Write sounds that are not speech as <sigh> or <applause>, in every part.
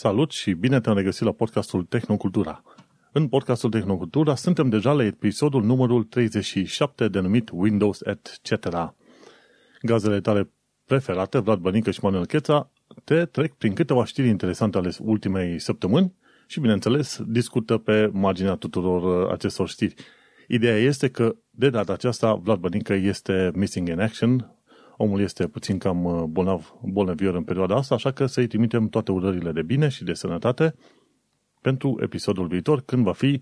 Salut și bine te-am regăsit la podcastul Tehnocultura. În podcastul Tehnocultura suntem deja la episodul numărul 37 denumit Windows etc. Gazele tale preferate, Vlad Bănică și Manuel Cheța, te trec prin câteva știri interesante ale ultimei săptămâni și, bineînțeles, discută pe marginea tuturor uh, acestor știri. Ideea este că, de data aceasta, Vlad Bănică este missing in action, omul este puțin cam uh, bolnav, bolnavior în perioada asta, așa că să-i trimitem toate urările de bine și de sănătate pentru episodul viitor, când va fi,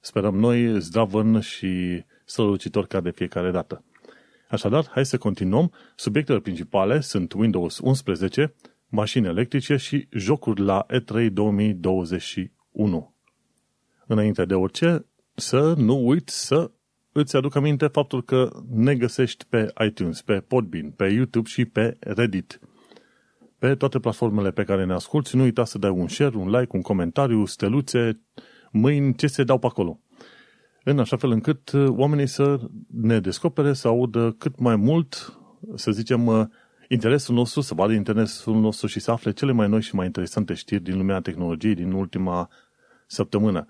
sperăm noi, zdravăn și strălucitor ca de fiecare dată. Așadar, hai să continuăm. Subiectele principale sunt Windows 11, mașini electrice și jocuri la E3 2021. Înainte de orice, să nu uiți să îți aduc aminte faptul că ne găsești pe iTunes, pe Podbean, pe YouTube și pe Reddit. Pe toate platformele pe care ne asculti, nu uita să dai un share, un like, un comentariu, steluțe, mâini, ce se dau pe acolo. În așa fel încât uh, oamenii să ne descopere, să audă cât mai mult, să zicem, uh, interesul nostru, să vadă interesul nostru și să afle cele mai noi și mai interesante știri din lumea tehnologiei din ultima săptămână.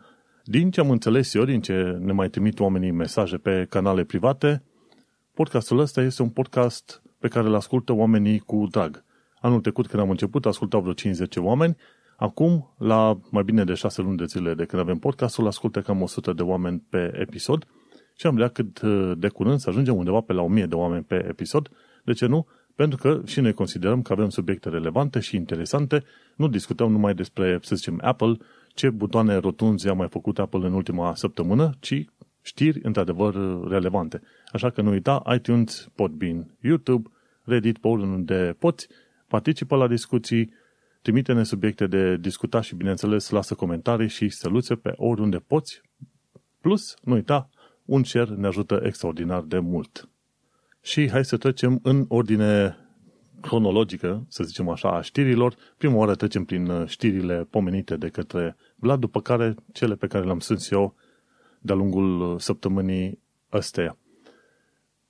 Din ce am înțeles eu, din ce ne mai trimit oamenii mesaje pe canale private, podcastul ăsta este un podcast pe care îl ascultă oamenii cu drag. Anul trecut, când am început, ascultau vreo 50 oameni. Acum, la mai bine de 6 luni de zile de când avem podcastul, ascultă cam 100 de oameni pe episod și am vrea cât de curând să ajungem undeva pe la 1000 de oameni pe episod. De ce nu? Pentru că și noi considerăm că avem subiecte relevante și interesante. Nu discutăm numai despre, să zicem, Apple, ce butoane rotunzi a mai făcut Apple în ultima săptămână, ci știri într-adevăr relevante. Așa că nu uita iTunes, Podbean, YouTube, Reddit, pe unde poți, participă la discuții, trimite-ne subiecte de discutat și, bineînțeles, lasă comentarii și săluțe pe oriunde poți. Plus, nu uita, un share ne ajută extraordinar de mult. Și hai să trecem în ordine cronologică, să zicem așa, a știrilor. Prima oară trecem prin uh, știrile pomenite de către Vlad, după care cele pe care le-am strâns eu de-a lungul uh, săptămânii ăsteia.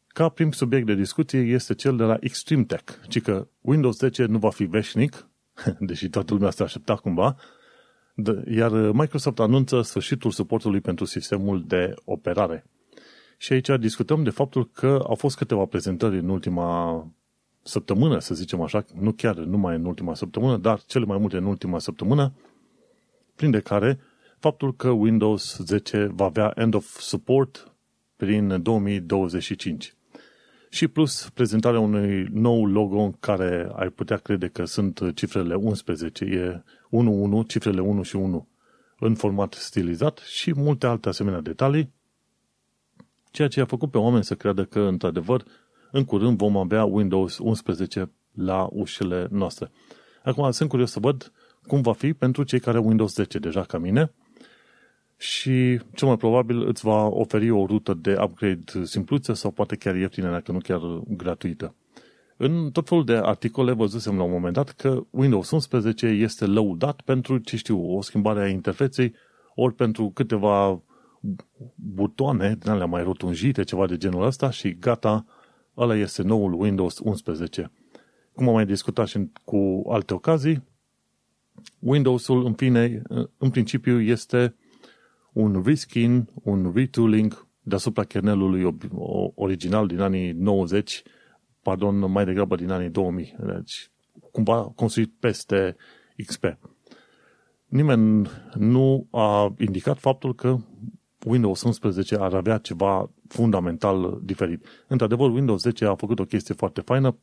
Ca prim subiect de discuție este cel de la Extreme Tech, ci că Windows 10 nu va fi veșnic, <laughs> deși toată lumea se aștepta cumva, iar uh, Microsoft anunță sfârșitul suportului pentru sistemul de operare. Și aici discutăm de faptul că au fost câteva prezentări în ultima săptămână, să zicem așa, nu chiar numai în ultima săptămână, dar cele mai multe în ultima săptămână, prin de care faptul că Windows 10 va avea end of support prin 2025. Și plus prezentarea unui nou logo în care ai putea crede că sunt cifrele 11, e 1-1, cifrele 1 și 1 în format stilizat și multe alte asemenea detalii, ceea ce a făcut pe oameni să creadă că, într-adevăr, în curând vom avea Windows 11 la ușile noastre. Acum sunt curios să văd cum va fi pentru cei care au Windows 10 deja ca mine și cel mai probabil îți va oferi o rută de upgrade simpluță sau poate chiar ieftină, dacă nu chiar gratuită. În tot felul de articole văzusem la un moment dat că Windows 11 este lăudat pentru, ce știu, o schimbare a interfeței, ori pentru câteva butoane din alea mai rotunjite, ceva de genul ăsta și gata, ăla este noul Windows 11. Cum am mai discutat și cu alte ocazii, Windows-ul, în fine, în principiu, este un reskin, un retooling deasupra kernelului original din anii 90, pardon, mai degrabă din anii 2000. Deci, cumva construit peste XP. Nimeni nu a indicat faptul că Windows 11 ar avea ceva fundamental diferit. Într-adevăr, Windows 10 a făcut o chestie foarte faină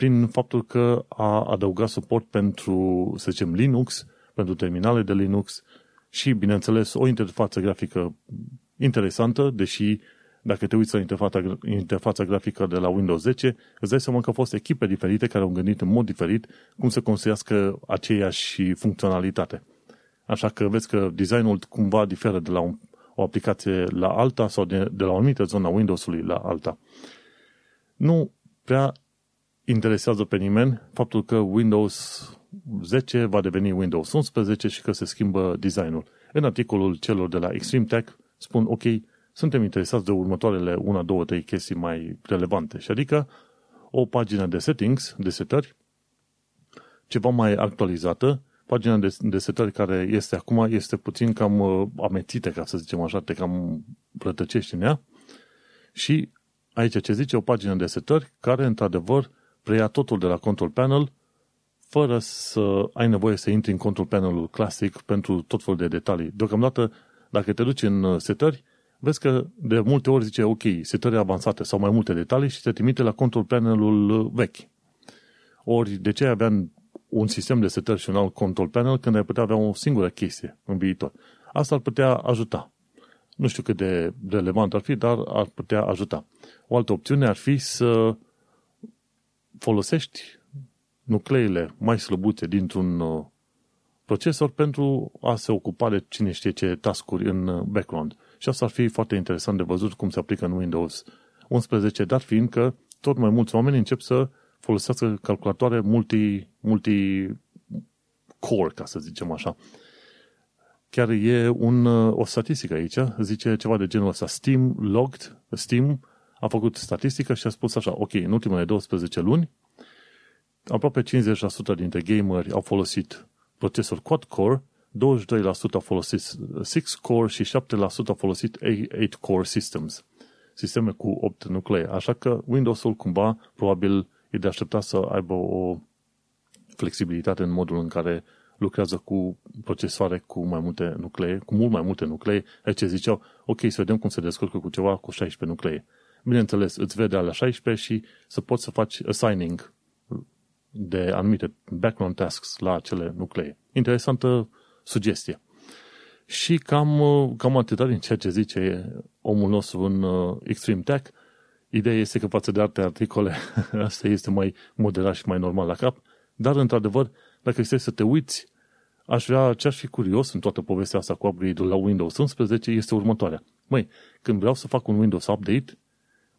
prin faptul că a adăugat suport pentru, să zicem, Linux, pentru terminale de Linux și, bineînțeles, o interfață grafică interesantă, deși dacă te uiți la interfața, interfața grafică de la Windows 10, îți dai seama că au fost echipe diferite care au gândit în mod diferit cum să construiască aceeași funcționalitate. Așa că vezi că designul cumva diferă de la un o aplicație la alta sau de, de la o anumită zonă a Windows-ului la alta. Nu prea interesează pe nimeni faptul că Windows 10 va deveni Windows 11 și că se schimbă designul. În articolul celor de la Extreme Tech spun, ok, suntem interesați de următoarele 1, 2, 3 chestii mai relevante. Și adică o pagină de settings, de setări, ceva mai actualizată, pagina de, de setări care este acum este puțin cam uh, amețită, ca să zicem așa, te cam rătăcești în ea. Și aici ce zice o pagină de setări care, într-adevăr, preia totul de la control panel fără să ai nevoie să intri în control panelul clasic pentru tot felul de detalii. Deocamdată, dacă te duci în uh, setări, vezi că de multe ori zice, ok, setări avansate sau mai multe detalii și te trimite la control panelul uh, vechi. Ori de ce aveam un sistem de setări și un alt control panel când ai putea avea o singură chestie în viitor? Asta ar putea ajuta. Nu știu cât de relevant ar fi, dar ar putea ajuta. O altă opțiune ar fi să folosești nucleile mai slăbuțe dintr-un uh, procesor pentru a se ocupa de cine știe ce tascuri în uh, background. Și asta ar fi foarte interesant de văzut cum se aplică în Windows 11, dar fiindcă tot mai mulți oameni încep să folosească calculatoare multi, multi core, ca să zicem așa. Chiar e un, uh, o statistică aici, zice ceva de genul ăsta. Steam logged, Steam a făcut statistică și a spus așa, ok, în ultimele 12 luni, aproape 50% dintre gameri au folosit procesor quad-core, 22% au folosit 6-core și 7% au folosit 8-core systems, sisteme cu 8 nuclee. Așa că Windows-ul cumva probabil e de așteptat să aibă o flexibilitate în modul în care lucrează cu procesoare cu mai multe nuclee, cu mult mai multe nuclee. Aici ziceau, ok, să vedem cum se descurcă cu ceva cu 16 nuclee. Bineînțeles, îți vede alea 16 și să poți să faci assigning de anumite background tasks la acele nuclee. Interesantă sugestie. Și cam, cam atât din ceea ce zice omul nostru în uh, Extreme Tech. Ideea este că față de alte articole, <laughs> asta este mai moderat și mai normal la cap, dar într-adevăr, dacă este să te uiți, aș vrea, ce aș fi curios în toată povestea asta cu upgrade-ul la Windows 11 este următoarea. Măi, când vreau să fac un Windows Update,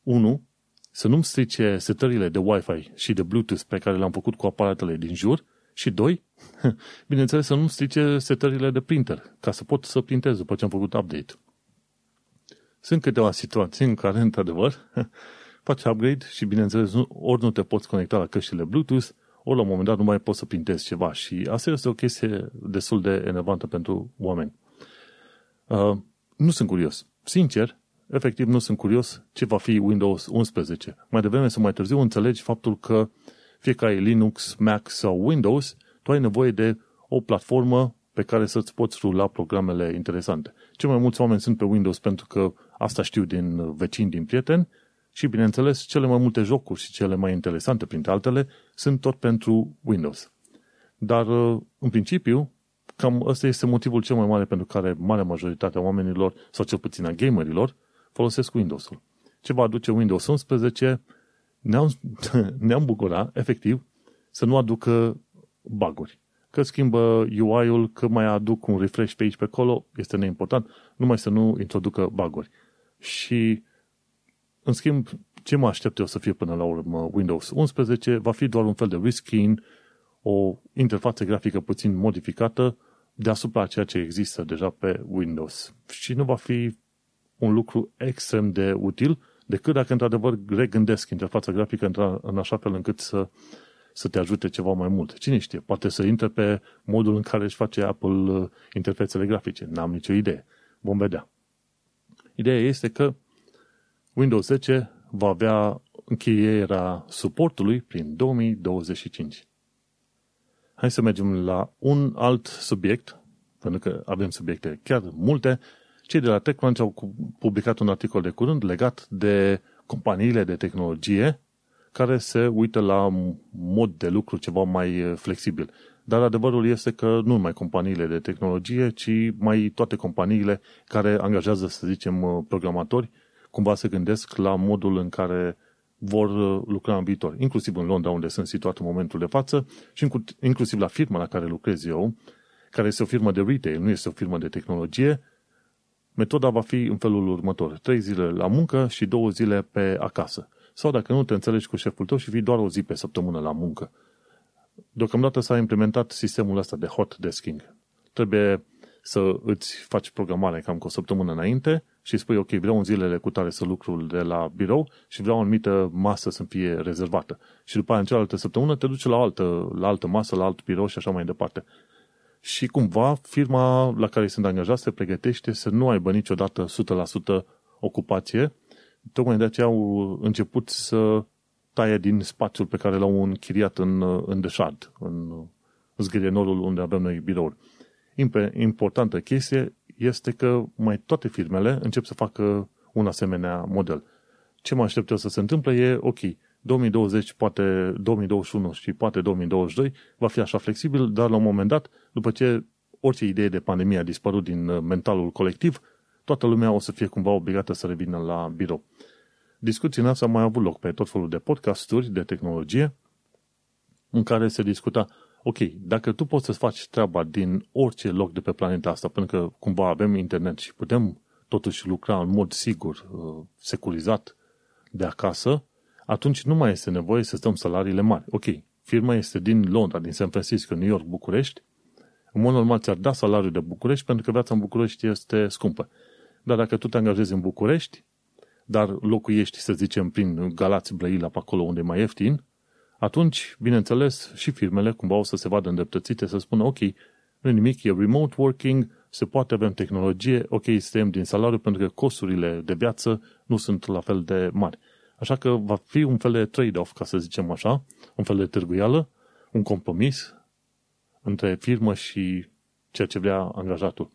1 să nu-mi strice setările de Wi-Fi și de Bluetooth pe care le-am făcut cu aparatele din jur și doi, <laughs> bineînțeles să nu-mi strice setările de printer, ca să pot să printez după ce am făcut update. Sunt câteva situații în care, într-adevăr, <laughs> faci upgrade și, bineînțeles, ori nu te poți conecta la căștile Bluetooth, ori la un moment dat nu mai poți să printezi ceva și asta este o chestie destul de enervantă pentru oameni. Uh, nu sunt curios. Sincer, efectiv nu sunt curios ce va fi Windows 11. Mai devreme sau mai târziu înțelegi faptul că fie că ai Linux, Mac sau Windows, tu ai nevoie de o platformă pe care să-ți poți rula programele interesante. Cel mai mulți oameni sunt pe Windows pentru că asta știu din vecini, din prieteni și, bineînțeles, cele mai multe jocuri și cele mai interesante, printre altele, sunt tot pentru Windows. Dar, în principiu, cam ăsta este motivul cel mai mare pentru care marea majoritate a oamenilor, sau cel puțin a gamerilor, folosesc Windows-ul. Ce va aduce Windows 11? Ne-am, <laughs> ne-am bucurat, efectiv, să nu aducă baguri. Că schimbă UI-ul, că mai aduc un refresh pe aici pe acolo, este neimportant, numai să nu introducă baguri. Și, în schimb, ce mă aștept eu să fie până la urmă Windows 11 va fi doar un fel de reskin, o interfață grafică puțin modificată deasupra ceea ce există deja pe Windows. Și nu va fi un lucru extrem de util, decât dacă într-adevăr regândesc interfața grafică în așa fel încât să, să te ajute ceva mai mult. Cine știe, poate să intre pe modul în care își face Apple uh, interfețele grafice. N-am nicio idee. Vom vedea. Ideea este că Windows 10 va avea încheierea suportului prin 2025. Hai să mergem la un alt subiect, pentru că avem subiecte chiar multe, cei de la TechCrunch au publicat un articol de curând legat de companiile de tehnologie care se uită la mod de lucru ceva mai flexibil. Dar adevărul este că nu numai companiile de tehnologie, ci mai toate companiile care angajează, să zicem, programatori, cumva se gândesc la modul în care vor lucra în viitor, inclusiv în Londra, unde sunt situat în momentul de față, și inclusiv la firma la care lucrez eu, care este o firmă de retail, nu este o firmă de tehnologie, Metoda va fi în felul următor. Trei zile la muncă și două zile pe acasă. Sau dacă nu te înțelegi cu șeful tău și vii doar o zi pe săptămână la muncă. Deocamdată s-a implementat sistemul ăsta de hot desking. Trebuie să îți faci programare cam cu o săptămână înainte și spui, ok, vreau în zilele cu tare să lucru de la birou și vreau o anumită masă să fie rezervată. Și după aia, în cealaltă săptămână, te duci la altă, la altă masă, la alt birou și așa mai departe. Și cumva firma la care sunt angajat se pregătește să nu aibă niciodată 100% ocupație. Tocmai de aceea au început să taie din spațiul pe care l-au închiriat în, în deșard, în zgârienorul unde avem noi birouri. Importantă chestie este că mai toate firmele încep să facă un asemenea model. Ce mă aștept eu să se întâmple e, ok, 2020, poate 2021 și poate 2022 va fi așa flexibil, dar la un moment dat, după ce orice idee de pandemie a dispărut din uh, mentalul colectiv, toată lumea o să fie cumva obligată să revină la birou. Discuții noastre au mai avut loc pe tot felul de podcasturi de tehnologie, în care se discuta, ok, dacă tu poți să faci treaba din orice loc de pe planeta asta, pentru că cumva avem internet și putem totuși lucra în mod sigur, uh, securizat de acasă, atunci nu mai este nevoie să stăm salariile mari. Ok, firma este din Londra, din San Francisco, New York, București, în mod normal ți-ar da salariul de București pentru că viața în București este scumpă. Dar dacă tu te angajezi în București, dar locuiești, să zicem, prin Galați, Brăila, pe acolo unde e mai ieftin, atunci, bineînțeles, și firmele cumva o să se vadă îndreptățite să spună, ok, nu nimic, e remote working, se poate, avem tehnologie, ok, suntem din salariu pentru că costurile de viață nu sunt la fel de mari. Așa că va fi un fel de trade-off, ca să zicem așa, un fel de târguială, un compromis între firmă și ceea ce vrea angajatul.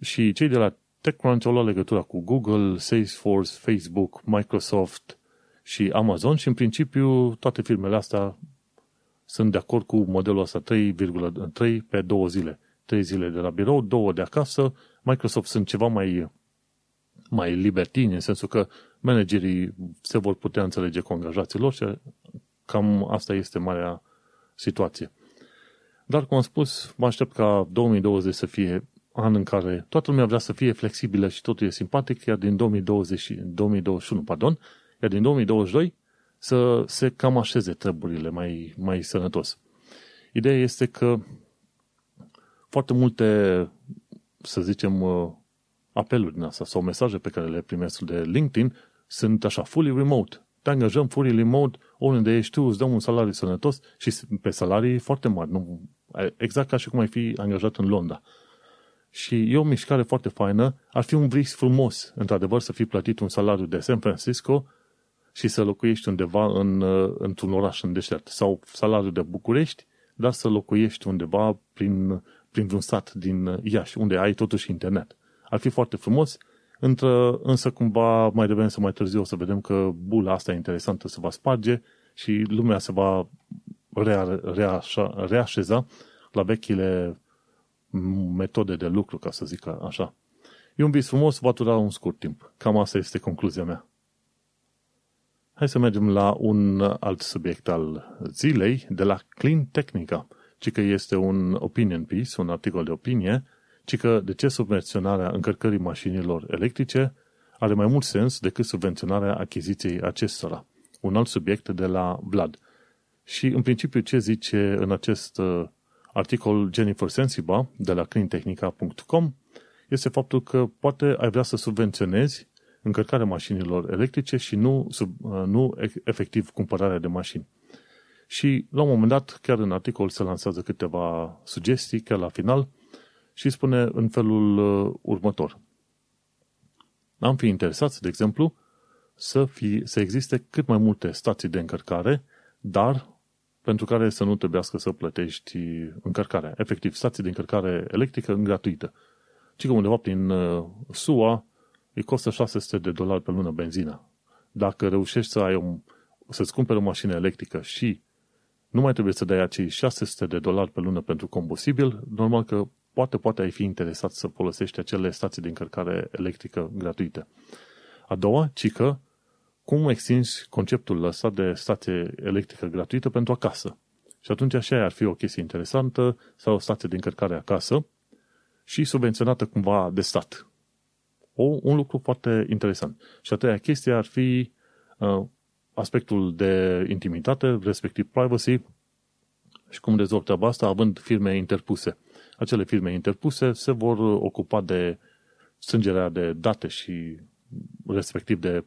Și cei de la TechCrunch au luat legătura cu Google, Salesforce, Facebook, Microsoft și Amazon și în principiu toate firmele astea sunt de acord cu modelul ăsta 3,3 pe două zile. 3 zile de la birou, două de acasă. Microsoft sunt ceva mai, mai libertini, în sensul că managerii se vor putea înțelege cu angajații și cam asta este marea situație. Dar, cum am spus, mă aștept ca 2020 să fie an în care toată lumea vrea să fie flexibilă și totul e simpatic, iar din 2020, 2021, pardon, iar din 2022 să se cam așeze treburile mai, mai sănătos. Ideea este că foarte multe, să zicem, uh, apeluri din asta sau mesaje pe care le primesc de LinkedIn sunt așa, fully remote. Te angajăm fully remote, oriunde ești tu, îți dăm un salariu sănătos și pe salarii foarte mari. Nu, exact ca și cum ai fi angajat în Londra. Și e o mișcare foarte faină. Ar fi un vis frumos, într-adevăr, să fii plătit un salariu de San Francisco și să locuiești undeva în, uh, într-un oraș în deșert. Sau salariul de București, dar să locuiești undeva prin, prin vreun sat din Iași, unde ai totuși internet. Ar fi foarte frumos Între, însă cumva mai devreme să mai târziu o să vedem că bula asta interesantă se va sparge și lumea se va rea, reașa, reașeza la vechile metode de lucru, ca să zic așa. E un vis frumos, va dura un scurt timp. Cam asta este concluzia mea. Hai să mergem la un alt subiect al zilei, de la Clean Technica, ci că este un opinion piece, un articol de opinie, ci că de ce subvenționarea încărcării mașinilor electrice are mai mult sens decât subvenționarea achiziției acestora. Un alt subiect de la Vlad. Și în principiu ce zice în acest uh, articol Jennifer Sensiba de la cleantechnica.com este faptul că poate ai vrea să subvenționezi încărcarea mașinilor electrice și nu, sub, uh, nu efectiv cumpărarea de mașini. Și la un moment dat, chiar în articol se lansează câteva sugestii, chiar la final, și spune în felul uh, următor. Am fi interesați, de exemplu, să, fie, să existe cât mai multe stații de încărcare, dar pentru care să nu trebuiască să plătești încărcarea. Efectiv, stații de încărcare electrică gratuită. Ci că undeva prin uh, SUA îi costă 600 de dolari pe lună benzina. Dacă reușești să ai o, să-ți cumperi o mașină electrică și nu mai trebuie să dai acei 600 de dolari pe lună pentru combustibil, normal că poate, poate ai fi interesat să folosești acele stații de încărcare electrică gratuite. A doua, ci că cum extinzi conceptul ăsta de stație electrică gratuită pentru acasă. Și atunci așa ar fi o chestie interesantă sau o stație de încărcare acasă și subvenționată cumva de stat. O, un lucru foarte interesant. Și a treia chestie ar fi uh, aspectul de intimitate, respectiv privacy, și cum rezolv treaba asta, având firme interpuse acele firme interpuse se vor ocupa de strângerea de date și respectiv de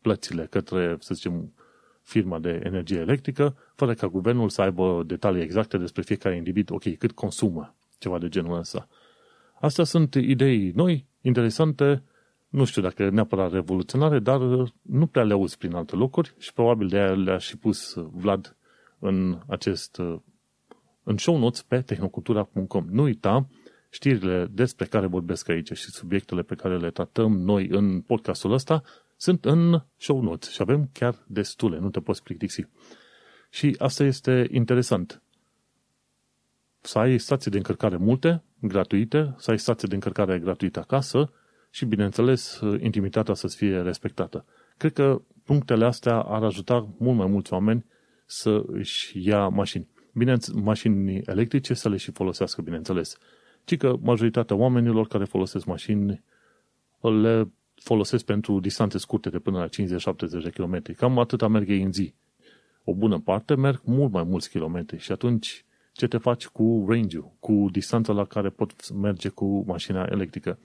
plățile către, să zicem, firma de energie electrică, fără ca guvernul să aibă detalii exacte despre fiecare individ, ok, cât consumă ceva de genul ăsta. Astea sunt idei noi, interesante, nu știu dacă neapărat revoluționare, dar nu prea le auzi prin alte locuri și probabil de aia le-a și pus Vlad în acest în show notes pe tehnocultura.com. Nu uita, știrile despre care vorbesc aici și subiectele pe care le tratăm noi în podcastul ăsta sunt în show notes și avem chiar destule, nu te poți plictisi. Și asta este interesant. Să ai stații de încărcare multe, gratuite, să ai stații de încărcare gratuite acasă și, bineînțeles, intimitatea să fie respectată. Cred că punctele astea ar ajuta mult mai mulți oameni să își ia mașini. Bine, mașini electrice să le și folosească, bineînțeles. Ci că majoritatea oamenilor care folosesc mașini le folosesc pentru distanțe scurte de până la 50-70 de km. Cam atâta merg ei în zi. O bună parte merg mult mai mulți kilometri și atunci ce te faci cu range-ul, cu distanța la care pot merge cu mașina electrică.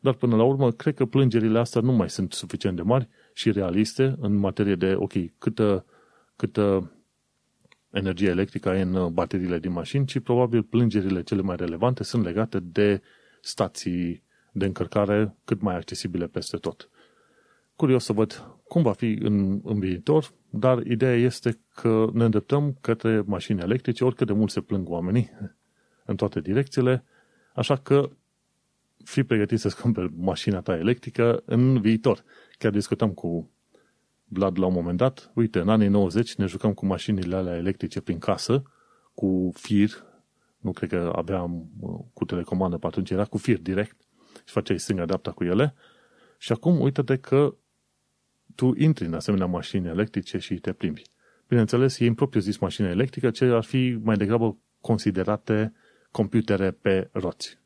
Dar până la urmă, cred că plângerile astea nu mai sunt suficient de mari și realiste în materie de, ok, câtă, câtă energie electrică ai în bateriile din mașini, ci probabil plângerile cele mai relevante sunt legate de stații de încărcare cât mai accesibile peste tot. Curios să văd cum va fi în, în viitor, dar ideea este că ne îndreptăm către mașini electrice, oricât de mult se plâng oamenii în toate direcțiile, așa că fi pregătit să-ți cumperi mașina ta electrică în viitor. Chiar discutam cu Vlad la un moment dat, uite, în anii 90 ne jucam cu mașinile alea electrice prin casă, cu fir, nu cred că aveam uh, cu telecomandă pe atunci, era cu fir direct și faceai stânga dreapta cu ele. Și acum uite-te că tu intri în asemenea mașini electrice și te plimbi. Bineînțeles, e în propriu zis mașină electrică, ce ar fi mai degrabă considerate computere pe roți.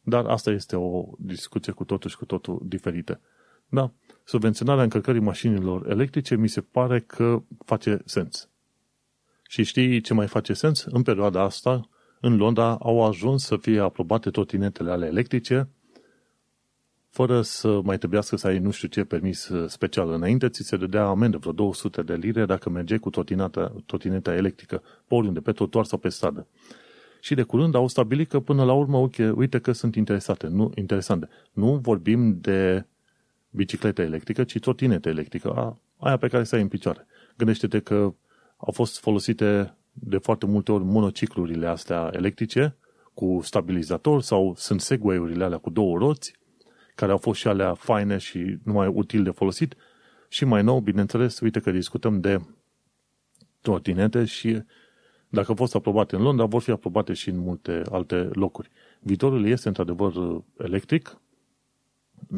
Dar asta este o discuție cu totul și cu totul diferită. Da, subvenționarea încărcării mașinilor electrice mi se pare că face sens. Și știi ce mai face sens? În perioada asta, în Londra, au ajuns să fie aprobate trotinetele ale electrice, fără să mai trebuiască să ai nu știu ce permis uh, special. Înainte ți se dădea amendă vreo 200 de lire dacă mergeai cu trotineta, trotineta electrică pe oriunde, pe trotuar sau pe stradă. Și de curând au stabilit că până la urmă, uite, uite că sunt interesate, nu, interesante. Nu vorbim de bicicletă electrică, ci trotinetă electrică, aia pe care stai în picioare. Gândește-te că au fost folosite de foarte multe ori monociclurile astea electrice cu stabilizator sau sunt segway-urile alea cu două roți, care au fost și alea faine și numai util de folosit. Și mai nou, bineînțeles, uite că discutăm de trotinete și dacă au fost aprobate în Londra, vor fi aprobate și în multe alte locuri. Viitorul este într-adevăr electric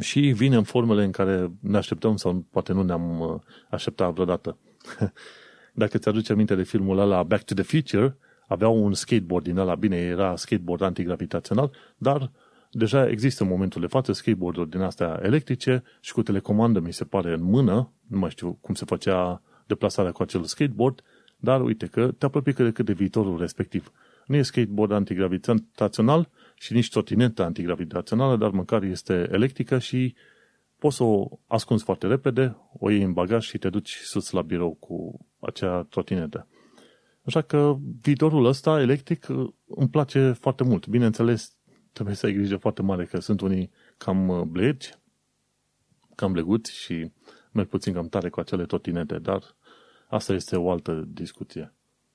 și vine în formele în care ne așteptăm sau poate nu ne-am uh, așteptat vreodată. <laughs> Dacă ți aduce aminte de filmul ăla Back to the Future, aveau un skateboard din ăla, bine, era skateboard antigravitațional, dar deja există în momentul de față skateboard-uri din astea electrice și cu telecomandă, mi se pare, în mână, nu mai știu cum se făcea deplasarea cu acel skateboard, dar uite că te apropii cât de cât de viitorul respectiv. Nu e skateboard antigravitațional și nici trotinetă antigravitațională, dar măcar este electrică și poți să o ascunzi foarte repede, o iei în bagaj și te duci sus la birou cu acea trotinetă. Așa că viitorul ăsta electric îmi place foarte mult. Bineînțeles, trebuie să ai grijă foarte mare că sunt unii cam blegi, cam bleguți și merg puțin cam tare cu acele trotinete, dar asta este o altă discuție.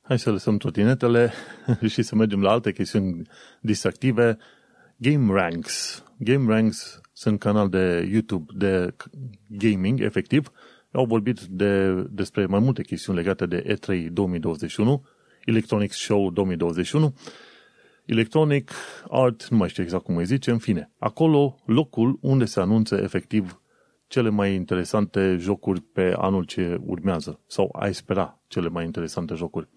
Hai să lăsăm trotinetele <laughs> și să mergem la alte chestiuni distractive. Game Ranks. Game Ranks sunt canal de YouTube de gaming, efectiv. Au vorbit de, despre mai multe chestiuni legate de E3 2021, Electronics Show 2021, Electronic Art, nu mai știu exact cum îi zice, în fine. Acolo, locul unde se anunță efectiv cele mai interesante jocuri pe anul ce urmează, sau ai spera cele mai interesante jocuri.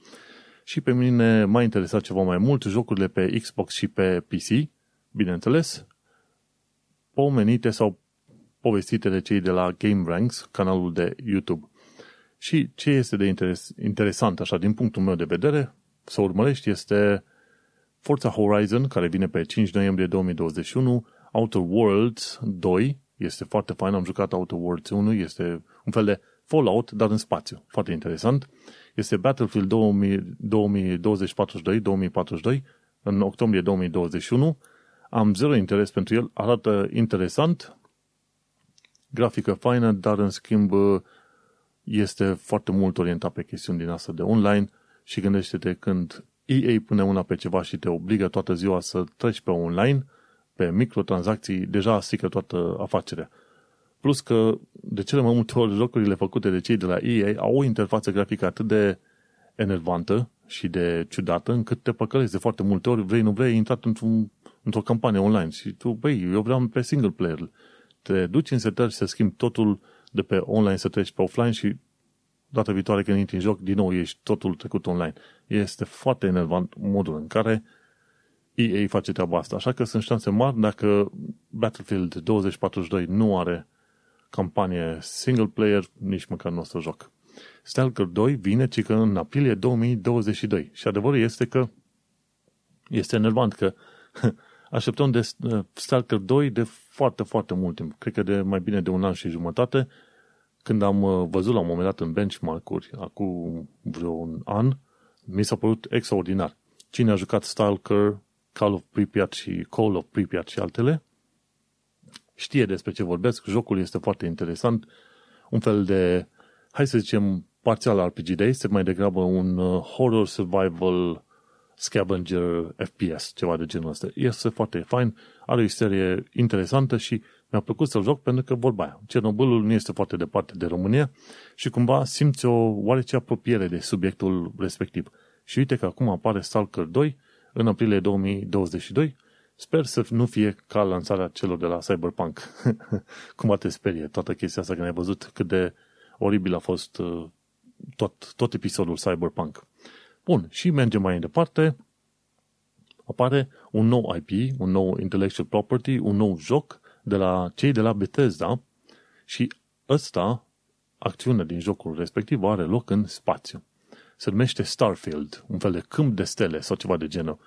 Și pe mine m-a interesat ceva mai mult jocurile pe Xbox și pe PC, bineînțeles, pomenite sau povestite de cei de la Game Ranks, canalul de YouTube. Și ce este de interes, interesant, așa, din punctul meu de vedere, să urmărești, este Forza Horizon, care vine pe 5 noiembrie 2021, Outer Worlds 2, este foarte fain, am jucat Outer Worlds 1, este un fel de Fallout, dar în spațiu, foarte interesant. Este Battlefield 2042, 2042, în octombrie 2021. Am zero interes pentru el, arată interesant, grafică faină, dar în schimb este foarte mult orientat pe chestiuni din asta de online și gândește-te când EA pune una pe ceva și te obligă toată ziua să treci pe online, pe microtransacții, deja strică toată afacerea. Plus că, de cele mai multe ori, jocurile făcute de cei de la EA au o interfață grafică atât de enervantă și de ciudată, încât te păcălezi de foarte multe ori, vrei, nu vrei, ai intrat într-un, într-o campanie online și tu, băi, eu vreau pe single player. Te duci în setări să schimbi totul de pe online să treci pe offline și data viitoare când intri în joc, din nou ești totul trecut online. Este foarte enervant modul în care EA face treaba asta. Așa că sunt șanse mari dacă Battlefield 2042 nu are campanie single player, nici măcar nu o să joc. Stalker 2 vine ci că în aprilie 2022. Și adevărul este că este enervant că <laughs> așteptăm de Stalker 2 de foarte, foarte mult timp. Cred că de mai bine de un an și jumătate, când am uh, văzut la un moment dat în benchmark-uri, acum vreo un an, mi s-a părut extraordinar. Cine a jucat Stalker, Call of Pripyat și Call of Pripyat și altele, știe despre ce vorbesc. Jocul este foarte interesant. Un fel de, hai să zicem, parțial RPG de este mai degrabă un uh, horror survival scavenger FPS, ceva de genul ăsta. Este foarte fain, are o istorie interesantă și mi-a plăcut să-l joc pentru că vorba aia. Cernobâlul nu este foarte departe de România și cumva simți o oarece apropiere de subiectul respectiv. Și uite că acum apare Stalker 2 în aprilie 2022. Sper să nu fie ca lansarea celor de la Cyberpunk. <laughs> Cum te sperie toată chestia asta când ai văzut cât de oribil a fost uh, tot, tot episodul Cyberpunk. Bun, și mergem mai departe. Apare un nou IP, un nou intellectual property, un nou joc de la cei de la Bethesda și ăsta, acțiunea din jocul respectiv, are loc în spațiu. Se numește Starfield, un fel de câmp de stele sau ceva de genul.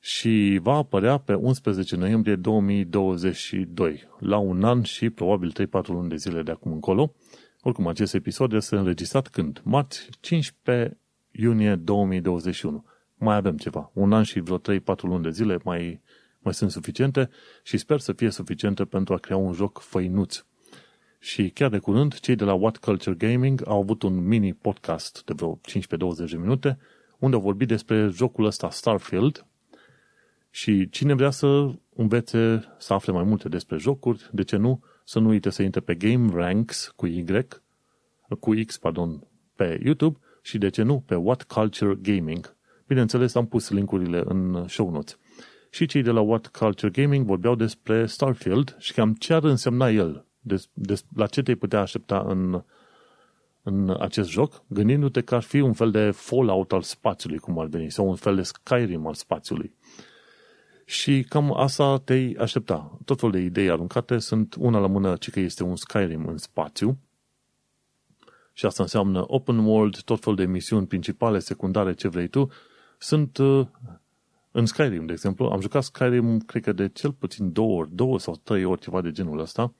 Și va apărea pe 11 noiembrie 2022, la un an și probabil 3-4 luni de zile de acum încolo. Oricum, acest episod este înregistrat când? Marți 15 iunie 2021. Mai avem ceva. Un an și vreo 3-4 luni de zile mai, mai sunt suficiente și sper să fie suficiente pentru a crea un joc făinuț. Și chiar de curând, cei de la What Culture Gaming au avut un mini podcast de vreo 15-20 de minute unde au vorbit despre jocul ăsta Starfield și cine vrea să învețe să afle mai multe despre jocuri, de ce nu, să nu uite să intre pe Game Ranks cu Y, cu X, pardon, pe YouTube și de ce nu pe What Culture Gaming. Bineînțeles, am pus linkurile în show notes. Și cei de la What Culture Gaming vorbeau despre Starfield și cam ce ar însemna el, des, des, la ce te putea aștepta în, în acest joc, gândindu-te că ar fi un fel de Fallout al spațiului, cum ar veni, sau un fel de Skyrim al spațiului. Și cam asta te aștepta. Tot felul de idei aruncate sunt una la mână, ci că este un Skyrim în spațiu, și asta înseamnă open world, tot fel de misiuni principale, secundare, ce vrei tu, sunt uh, în Skyrim, de exemplu. Am jucat Skyrim, cred că de cel puțin două ori, două sau trei ori, ceva de genul ăsta.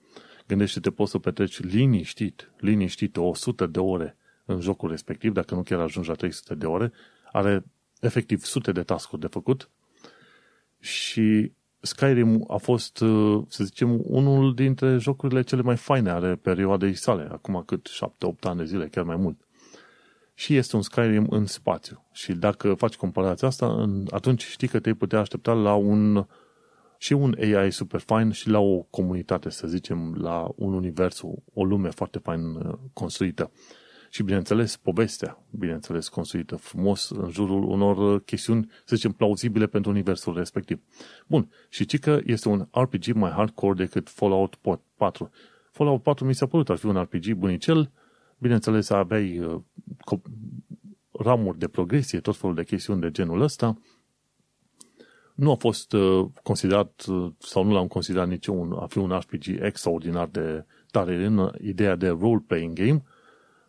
Gândește-te, poți să petreci liniștit, liniștit 100 de ore în jocul respectiv, dacă nu chiar ajungi la 300 de ore. Are efectiv sute de task de făcut și Skyrim a fost, uh, să zicem, unul dintre jocurile cele mai faine ale perioadei sale, acum cât 7-8 ani de zile, chiar mai mult. Și este un Skyrim în spațiu. Și dacă faci comparația asta, atunci știi că te-ai putea aștepta la un și un AI super fain și la o comunitate, să zicem, la un univers, o lume foarte fain uh, construită și, bineînțeles, povestea, bineînțeles, construită frumos în jurul unor chestiuni, să zicem, plauzibile pentru universul respectiv. Bun, și Cică este un RPG mai hardcore decât Fallout 4. Fallout 4 mi s-a părut ar fi un RPG bunicel, bineînțeles, aveai uh, ramuri de progresie, tot felul de chestiuni de genul ăsta, nu a fost uh, considerat, uh, sau nu l-am considerat niciun a fi un RPG extraordinar de tare în ideea de role-playing game,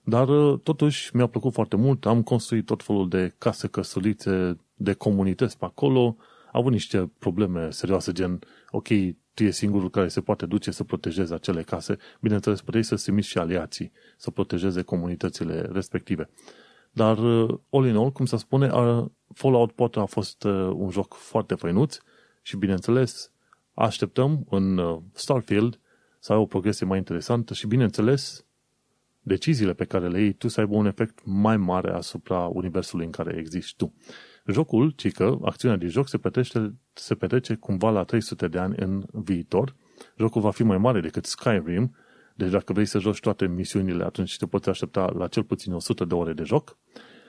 dar uh, totuși mi-a plăcut foarte mult, am construit tot felul de case căsulițe, de comunități pe acolo, am avut niște probleme serioase, gen, ok, tu e singurul care se poate duce să protejeze acele case, bineînțeles, puteai să se și aliații, să protejeze comunitățile respective. Dar, all in all, cum se spune, Fallout poate a fost un joc foarte făinuț și, bineînțeles, așteptăm în Starfield să ai o progresie mai interesantă și, bineînțeles, deciziile pe care le iei tu să aibă un efect mai mare asupra universului în care existi tu. Jocul, ci că acțiunea din joc se petrece, se petrece cumva la 300 de ani în viitor. Jocul va fi mai mare decât Skyrim, deci dacă vrei să joci toate misiunile, atunci te poți aștepta la cel puțin 100 de ore de joc.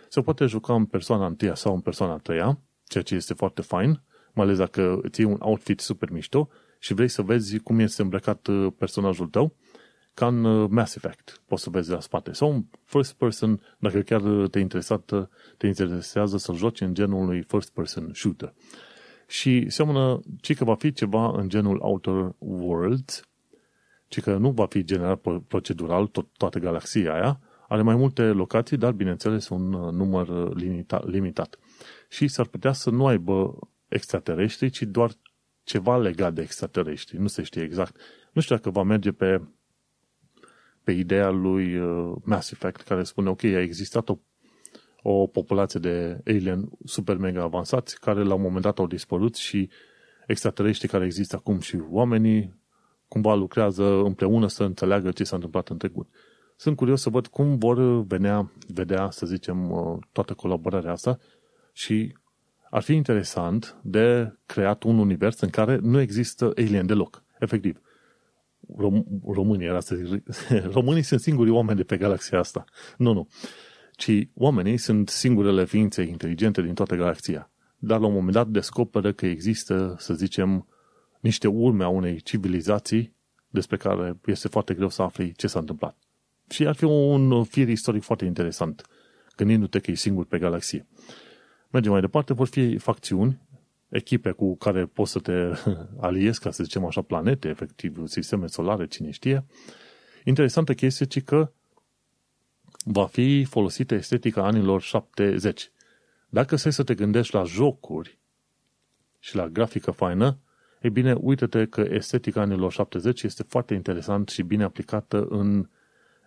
Se poate juca în persoana întâia sau în persoana a treia, ceea ce este foarte fain, mai ales dacă îți iei un outfit super mișto și vrei să vezi cum este îmbrăcat uh, personajul tău, ca în uh, Mass Effect, poți să vezi la spate. Sau un first person, dacă chiar te, interesat, te interesează să joci în genul unui first person shooter. Și seamănă, ci că va fi ceva în genul Outer Worlds, ci că nu va fi generat procedural tot, toată galaxia aia, are mai multe locații, dar bineînțeles un uh, număr limita, limitat. Și s-ar putea să nu aibă extraterestri, ci doar ceva legat de extraterestri. Nu se știe exact. Nu știu dacă va merge pe pe ideea lui uh, Mass Effect, care spune, ok, a existat o, o populație de alien super mega avansați, care la un moment dat au dispărut și extraterestri care există acum și oamenii cumva lucrează împreună să înțeleagă ce s-a întâmplat în trecut. Sunt curios să văd cum vor venea, vedea, să zicem, uh, toată colaborarea asta și ar fi interesant de creat un univers în care nu există alien deloc, efectiv rom, românii, era să zic, <laughs> românii sunt singurii oameni de pe galaxia asta. Nu, nu. Ci oamenii sunt singurele ființe inteligente din toată galaxia. Dar la un moment dat descoperă că există, să zicem, niște urme a unei civilizații despre care este foarte greu să afli ce s-a întâmplat. Și ar fi un fir istoric foarte interesant, gândindu-te că e singur pe galaxie. Mergem mai departe, vor fi facțiuni echipe cu care poți să te <laughs> aliezi, ca să zicem așa, planete, efectiv, sisteme solare, cine știe. Interesantă chestie, ci că va fi folosită estetica anilor 70. Dacă să să te gândești la jocuri și la grafică faină, e bine, uite-te că estetica anilor 70 este foarte interesant și bine aplicată în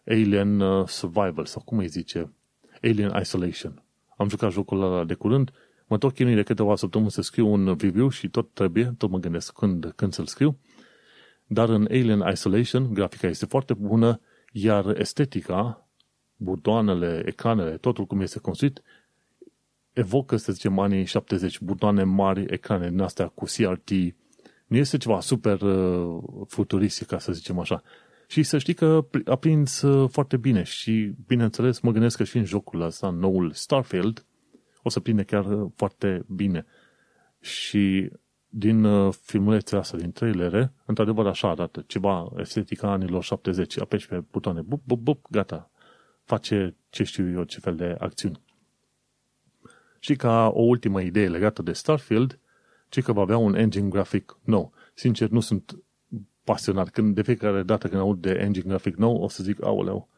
Alien uh, Survival, sau cum îi zice, Alien Isolation. Am jucat jocul ăla de curând Mă tot chinui de câteva săptămâni să scriu un review și tot trebuie, tot mă gândesc când, când să-l scriu. Dar în Alien Isolation, grafica este foarte bună, iar estetica, butoanele, ecranele, totul cum este construit, evocă, să zicem, anii 70, butoane mari, ecrane din astea cu CRT. Nu este ceva super uh, futuristic, ca să zicem așa. Și să știi că a prins uh, foarte bine și, bineînțeles, mă gândesc că și în jocul ăsta, noul Starfield, o să prinde chiar uh, foarte bine. Și din uh, filmulețele astea, din trailere, într-adevăr așa arată, ceva estetica anilor 70, apeși pe butoane, bup, bup, bup, gata, face ce știu eu, ce fel de acțiuni. Și ca o ultimă idee legată de Starfield, ci că va avea un engine grafic nou. Sincer, nu sunt pasionat. Când, de fiecare dată când aud de engine grafic nou, o să zic, aoleu,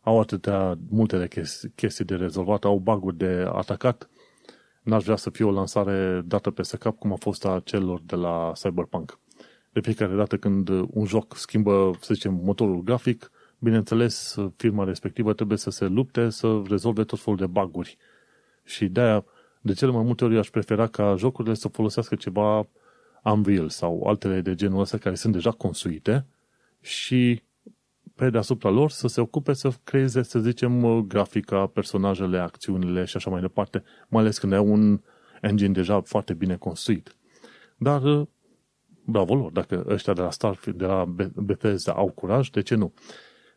au atâtea multe de chestii, chestii de rezolvat, au baguri de atacat. N-aș vrea să fie o lansare dată pe cap cum a fost a celor de la Cyberpunk. De fiecare dată când un joc schimbă, să zicem, motorul grafic, bineînțeles, firma respectivă trebuie să se lupte să rezolve tot felul de baguri. Și de-aia, de cele mai multe ori, aș prefera ca jocurile să folosească ceva Unreal sau altele de genul ăsta care sunt deja construite și pe deasupra lor să se ocupe să creeze, să zicem, grafica, personajele, acțiunile și așa mai departe, mai ales când ai un engine deja foarte bine construit. Dar, bravo lor, dacă ăștia de la Starfield, de la Bethesda au curaj, de ce nu?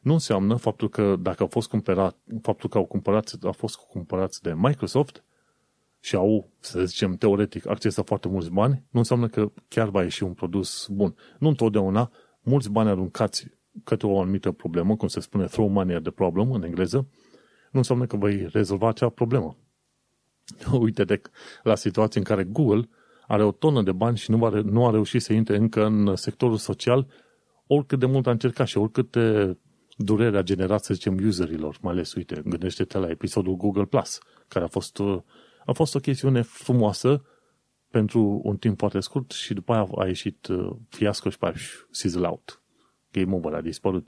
Nu înseamnă faptul că dacă au fost cumpărat, faptul că au cumpărat, au fost cumpărați de Microsoft și au, să zicem, teoretic, accesat foarte mulți bani, nu înseamnă că chiar va ieși un produs bun. Nu întotdeauna mulți bani aruncați către o anumită problemă, cum se spune throw money at the problem în engleză, nu înseamnă că vei rezolva acea problemă. <laughs> Uite de la situații în care Google are o tonă de bani și nu a, nu a reușit să intre încă în sectorul social, oricât de mult a încercat și oricât de durerea generat, să zicem, userilor, mai ales, uite, gândește-te la episodul Google Plus, care a fost, a fost o chestiune frumoasă pentru un timp foarte scurt și după aia a ieșit uh, fiasco și pe aia sizzle out game over, a dispărut.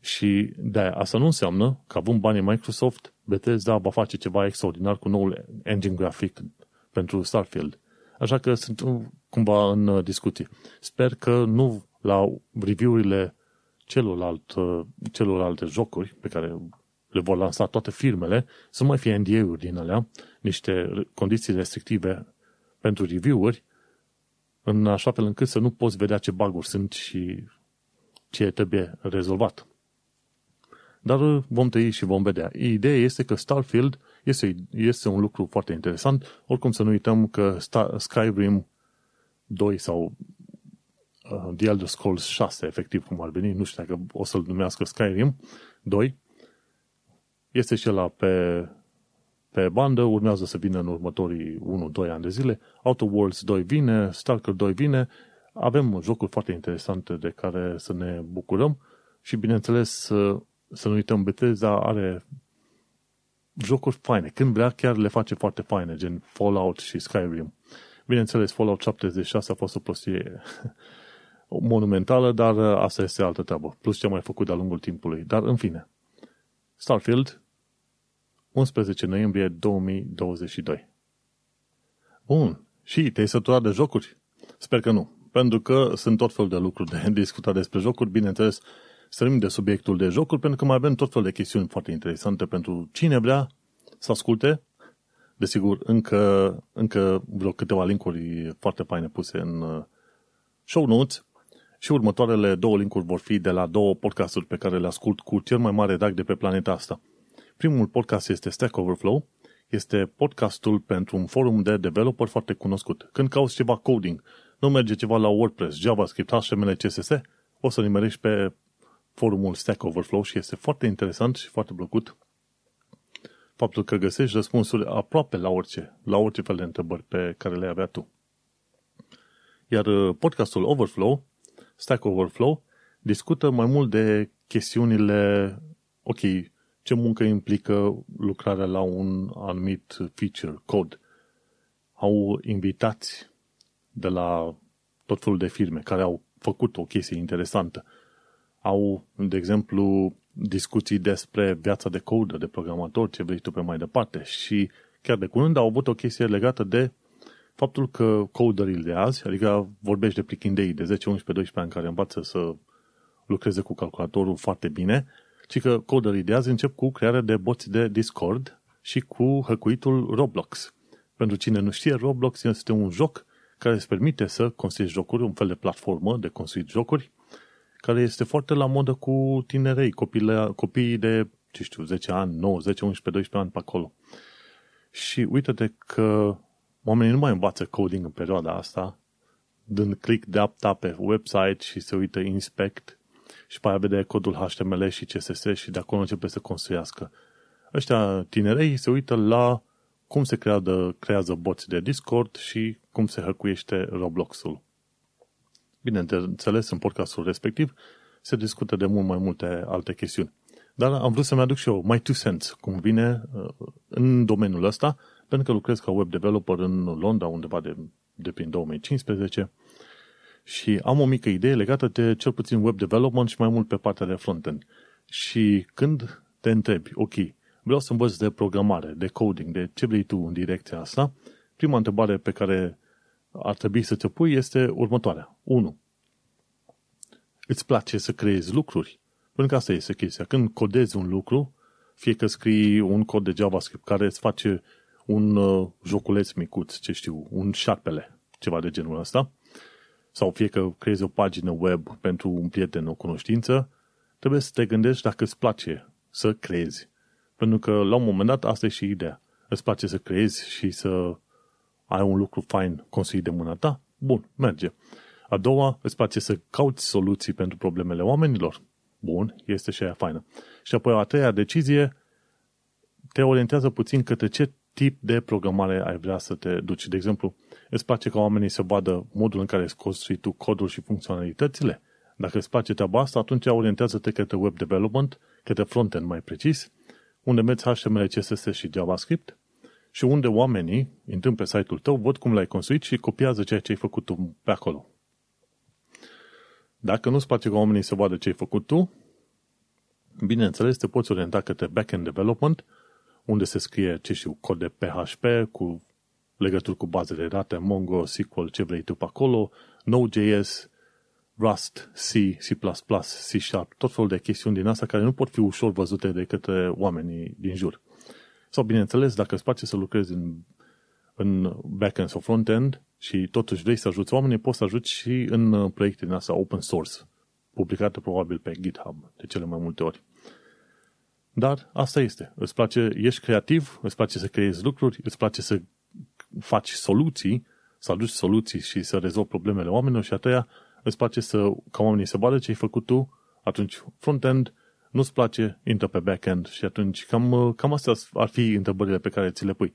Și de asta nu înseamnă că având banii Microsoft, Bethesda va face ceva extraordinar cu noul engine grafic pentru Starfield. Așa că sunt cumva în uh, discuție. Sper că nu la review-urile celorlalt, uh, celorlalte jocuri pe care le vor lansa toate firmele, să mai fie NDA-uri din alea, niște condiții restrictive pentru review-uri, în așa fel încât să nu poți vedea ce baguri sunt și ce trebuie rezolvat. Dar uh, vom tăi și vom vedea. Ideea este că Starfield este, este un lucru foarte interesant. Oricum să nu uităm că Star, Skyrim 2 sau uh, The Elder Scrolls 6, efectiv cum ar veni, nu știu dacă o să-l numească Skyrim 2, este și la pe, pe bandă, urmează să vină în următorii 1-2 ani de zile. Outer Worlds 2 vine, Stalker 2 vine, avem jocuri foarte interesante de care să ne bucurăm și, bineînțeles, să, să nu uităm, Bethesda are jocuri faine. Când vrea, chiar le face foarte faine, gen Fallout și Skyrim. Bineînțeles, Fallout 76 a fost o prostie <laughs> monumentală, dar asta este altă treabă. Plus ce a mai făcut de-a lungul timpului. Dar, în fine, Starfield, 11 noiembrie 2022. Bun. Și te-ai săturat de jocuri? Sper că nu. Pentru că sunt tot fel de lucruri de <laughs> discutat despre jocuri. Bineînțeles, străim de subiectul de jocuri, pentru că mai avem tot fel de chestiuni foarte interesante pentru cine vrea să asculte. Desigur, încă, încă vreo câteva linkuri foarte faine puse în uh, show notes și următoarele două linkuri vor fi de la două podcasturi pe care le ascult cu cel mai mare drag de pe planeta asta. Primul podcast este Stack Overflow, este podcastul pentru un forum de developer foarte cunoscut. Când cauți ceva coding, nu merge ceva la WordPress, JavaScript, HTML, CSS, o să nimerești pe forumul Stack Overflow și este foarte interesant și foarte plăcut faptul că găsești răspunsuri aproape la orice, la orice fel de întrebări pe care le avea tu. Iar uh, podcastul Overflow, Stack Overflow, discută mai mult de chestiunile, ok, ce muncă implică lucrarea la un anumit feature, code. Au invitați de la tot felul de firme care au făcut o chestie interesantă. Au, de exemplu, discuții despre viața de codă, de programator, ce vrei tu pe mai departe. Și chiar de curând au avut o chestie legată de faptul că coderii de azi, adică vorbești de plichindei de 10, 11, 12 ani care învață să lucreze cu calculatorul foarte bine, ci că coderii de azi încep cu crearea de boți de Discord și cu hăcuitul Roblox. Pentru cine nu știe, Roblox este un joc care îți permite să construiești jocuri, un fel de platformă de construit jocuri, care este foarte la modă cu tinerei, copiile, copiii de, ce știu, 10 ani, 9, 10, 11, 12 ani pe acolo. Și uite-te că oamenii nu mai învață coding în perioada asta, dând click de apta pe website și se uită inspect și pe aia vede codul HTML și CSS și de acolo începe să construiască. Ăștia tinerei se uită la cum se creează, creează boți de Discord și cum se hăcuiește Roblox-ul. Bineînțeles, în podcastul respectiv se discută de mult mai multe alte chestiuni. Dar am vrut să-mi aduc și eu mai two cents, cum vine uh, în domeniul ăsta, pentru că lucrez ca web developer în Londra undeva de, de prin 2015 și am o mică idee legată de cel puțin web development și mai mult pe partea de frontend. Și când te întrebi, ok, vreau să învăț de programare, de coding, de ce vrei tu în direcția asta, prima întrebare pe care ar trebui să te pui este următoarea. 1. Îți place să creezi lucruri? Pentru că asta este chestia. Când codezi un lucru, fie că scrii un cod de JavaScript care îți face un uh, joculeț micuț, ce știu, un șarpele, ceva de genul ăsta, sau fie că creezi o pagină web pentru un prieten, o cunoștință, trebuie să te gândești dacă îți place să creezi. Pentru că, la un moment dat, asta e și ideea. Îți place să creezi și să ai un lucru fain construit de mâna ta? Bun, merge. A doua, îți place să cauți soluții pentru problemele oamenilor? Bun, este și aia faină. Și apoi a treia decizie te orientează puțin către ce tip de programare ai vrea să te duci. De exemplu, îți place ca oamenii să vadă modul în care îți construi tu codul și funcționalitățile? Dacă îți place treaba asta, atunci orientează-te către web development, către frontend mai precis, unde mergi HTML, CSS și JavaScript și unde oamenii, intrând pe site-ul tău, văd cum l-ai construit și copiază ceea ce ai făcut tu pe acolo. Dacă nu-ți place ca oamenii să vadă ce ai făcut tu, bineînțeles, te poți orienta către backend development, unde se scrie, ce știu, cod de PHP cu legături cu bazele de date, Mongo, SQL, ce vrei tu pe acolo, Node.js, Rust, C, C++, C Sharp, tot felul de chestiuni din asta care nu pot fi ușor văzute de către oamenii din jur. Sau, bineînțeles, dacă îți place să lucrezi în, în backend sau frontend și totuși vrei să ajuți oamenii, poți să ajuți și în proiecte din astea open source, publicate probabil pe GitHub de cele mai multe ori. Dar asta este. Îți place, ești creativ, îți place să creezi lucruri, îți place să faci soluții, să aduci soluții și să rezolvi problemele oamenilor și a treia, îți place să, ca oamenii să vadă ce ai făcut tu, atunci front-end, nu-ți place, intră pe back-end și atunci cam, cam astea ar fi întrebările pe care ți le pui.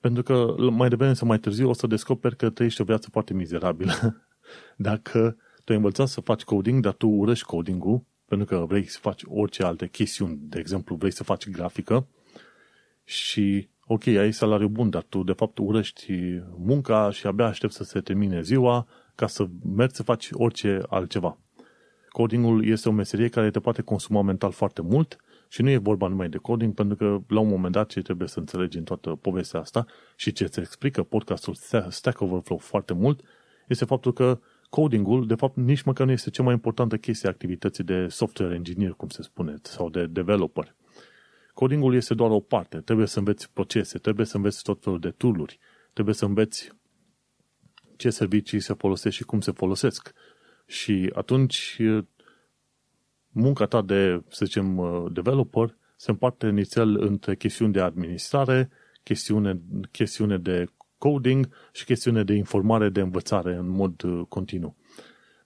Pentru că mai devreme sau mai târziu o să descoperi că trăiești o viață foarte mizerabilă. <laughs> Dacă tu ai învățat să faci coding, dar tu urăști coding-ul, pentru că vrei să faci orice alte chestiuni, de exemplu, vrei să faci grafică și, ok, ai salariu bun, dar tu, de fapt, urăști munca și abia aștept să se termine ziua ca să mergi să faci orice altceva. Codingul este o meserie care te poate consuma mental foarte mult și nu e vorba numai de coding, pentru că la un moment dat ce trebuie să înțelegi în toată povestea asta și ce îți explică podcastul Stack Overflow foarte mult, este faptul că codingul, de fapt, nici măcar nu este cea mai importantă chestie a activității de software engineer, cum se spune, sau de developer. Codingul este doar o parte. Trebuie să înveți procese, trebuie să înveți tot felul de tooluri, trebuie să înveți ce servicii se folosesc și cum se folosesc. Și atunci munca ta de, să zicem, developer se împarte inițial între chestiuni de administrare, chestiune, chestiune de coding și chestiune de informare, de învățare în mod uh, continuu.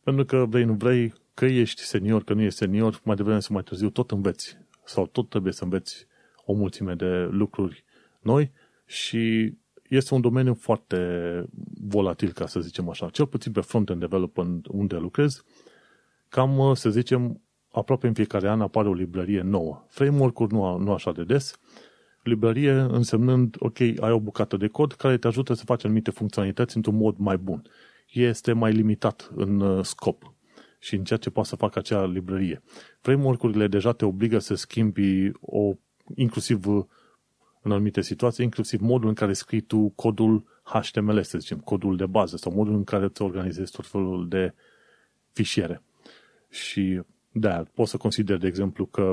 Pentru că vrei, nu vrei, că ești senior, că nu ești senior, mai devreme sau mai târziu tot înveți. Sau tot trebuie să înveți o mulțime de lucruri noi și este un domeniu foarte volatil, ca să zicem așa. Cel puțin pe front-end development unde lucrez, cam, uh, să zicem, aproape în fiecare an apare o librărie nouă. Framework-uri nu, nu așa de des, librărie însemnând, ok, ai o bucată de cod care te ajută să faci anumite funcționalități într-un mod mai bun. Este mai limitat în uh, scop și în ceea ce poate să facă acea librărie. Framework-urile deja te obligă să schimbi o, inclusiv uh, în anumite situații, inclusiv modul în care scrii tu codul HTML, să zicem, codul de bază sau modul în care îți organizezi tot felul de fișiere. Și da, poți să consider, de exemplu, că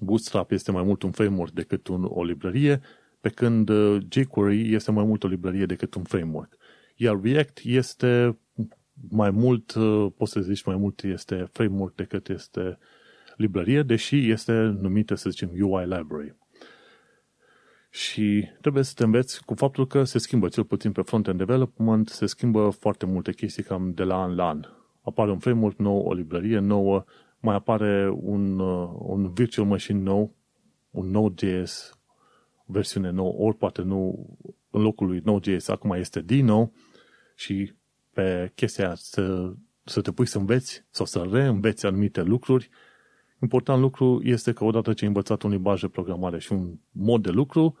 Bootstrap este mai mult un framework decât un, o librărie, pe când uh, jQuery este mai mult o librărie decât un framework. Iar React este mai mult, uh, poți să zici mai mult, este framework decât este librărie, deși este numită, să zicem, UI library. Și trebuie să te înveți cu faptul că se schimbă, cel puțin pe front-end development, se schimbă foarte multe chestii cam de la an la an. Apare un framework nou, o librărie nouă, mai apare un, uh, un virtual machine nou, un Node.js versiune nouă, ori poate nu în locul lui Node.js acum este Dino și pe chestia aia să, să te pui să înveți sau să reînveți anumite lucruri. Important lucru este că odată ce ai învățat un limbaj de programare și un mod de lucru,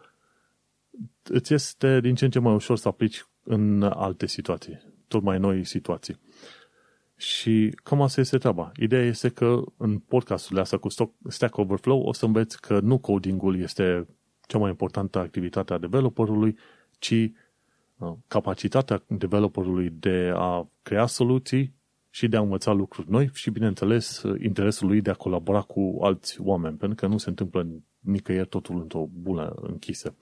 îți este din ce în ce mai ușor să aplici în alte situații, tot mai noi situații. Și cam asta este treaba. Ideea este că în podcasturile astea cu Stack Overflow o să înveți că nu codingul este cea mai importantă activitate a developerului, ci uh, capacitatea developerului de a crea soluții și de a învăța lucruri noi și, bineînțeles, interesul lui de a colabora cu alți oameni, pentru că nu se întâmplă nicăieri totul într-o bulă închisă.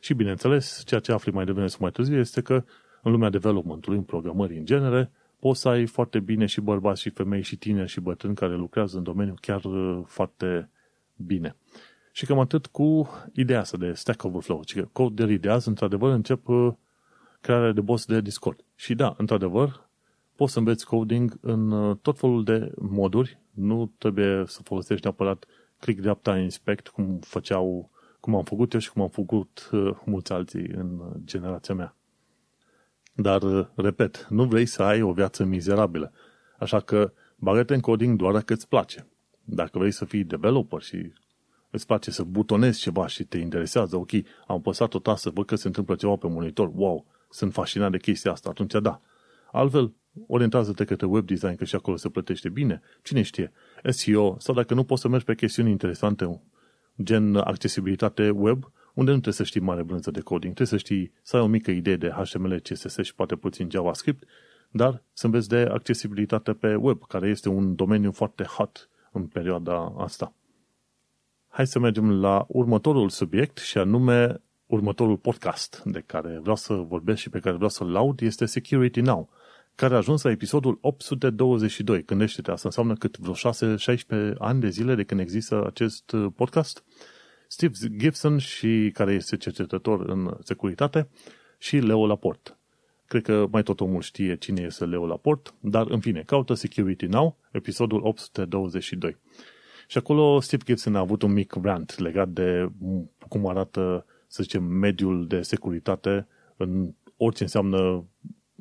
Și, bineînțeles, ceea ce afli mai devreme sau mai târziu este că în lumea developmentului, în programării în genere, poți să ai foarte bine și bărbați și femei și tineri și bătrâni care lucrează în domeniu chiar uh, foarte bine. Și cam atât cu ideea asta de Stack Overflow. Ci că code de idează, într-adevăr, încep uh, crearea de boss de Discord. Și da, într-adevăr, poți să înveți coding în uh, tot felul de moduri. Nu trebuie să folosești neapărat click dreapta inspect, cum făceau, cum am făcut eu și cum am făcut mulți alții în generația mea. Dar, uh, repet, nu vrei să ai o viață mizerabilă. Așa că bagă în coding doar dacă îți place. Dacă vrei să fii developer și îți place să butonezi ceva și te interesează, ok, am păsat o tasă, văd că se întâmplă ceva pe monitor, wow, sunt fascinat de chestia asta, atunci da. Altfel, orientează-te către web design, că și acolo se plătește bine. Cine știe? SEO, sau dacă nu poți să mergi pe chestiuni interesante gen accesibilitate web, unde nu trebuie să știi mare brânză de coding, trebuie să știi, să ai o mică idee de HTML, CSS și poate puțin JavaScript, dar să înveți de accesibilitate pe web, care este un domeniu foarte hot în perioada asta. Hai să mergem la următorul subiect și anume următorul podcast de care vreau să vorbesc și pe care vreau să-l laud este Security Now, care a ajuns la episodul 822. Gândește-te, asta înseamnă cât vreo 6-16 ani de zile de când există acest podcast. Steve Gibson, și care este cercetător în securitate, și Leo Laporte. Cred că mai tot omul știe cine este Leo Laporte, dar în fine, caută Security Now, episodul 822. Și acolo Steve Gibson a avut un mic rant legat de cum arată, să zicem, mediul de securitate în orice înseamnă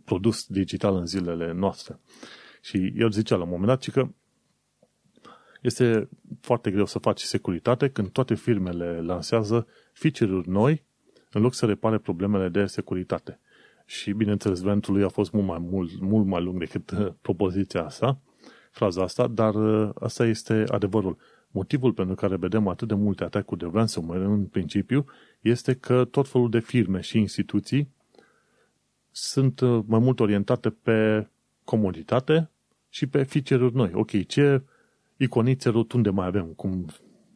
produs digital în zilele noastre. Și el zicea la un moment dat că este foarte greu să faci securitate când toate firmele lansează feature-uri noi în loc să repare problemele de securitate. Și, bineînțeles, ventul lui a fost mult mai, mult, mult mai lung decât uh, propoziția asta, fraza asta, dar uh, asta este adevărul. Motivul pentru care vedem atât de multe atacuri de ransomware în principiu este că tot felul de firme și instituții sunt uh, mai mult orientate pe comoditate și pe feature-uri noi. Ok, ce iconițe rotunde mai avem? Cum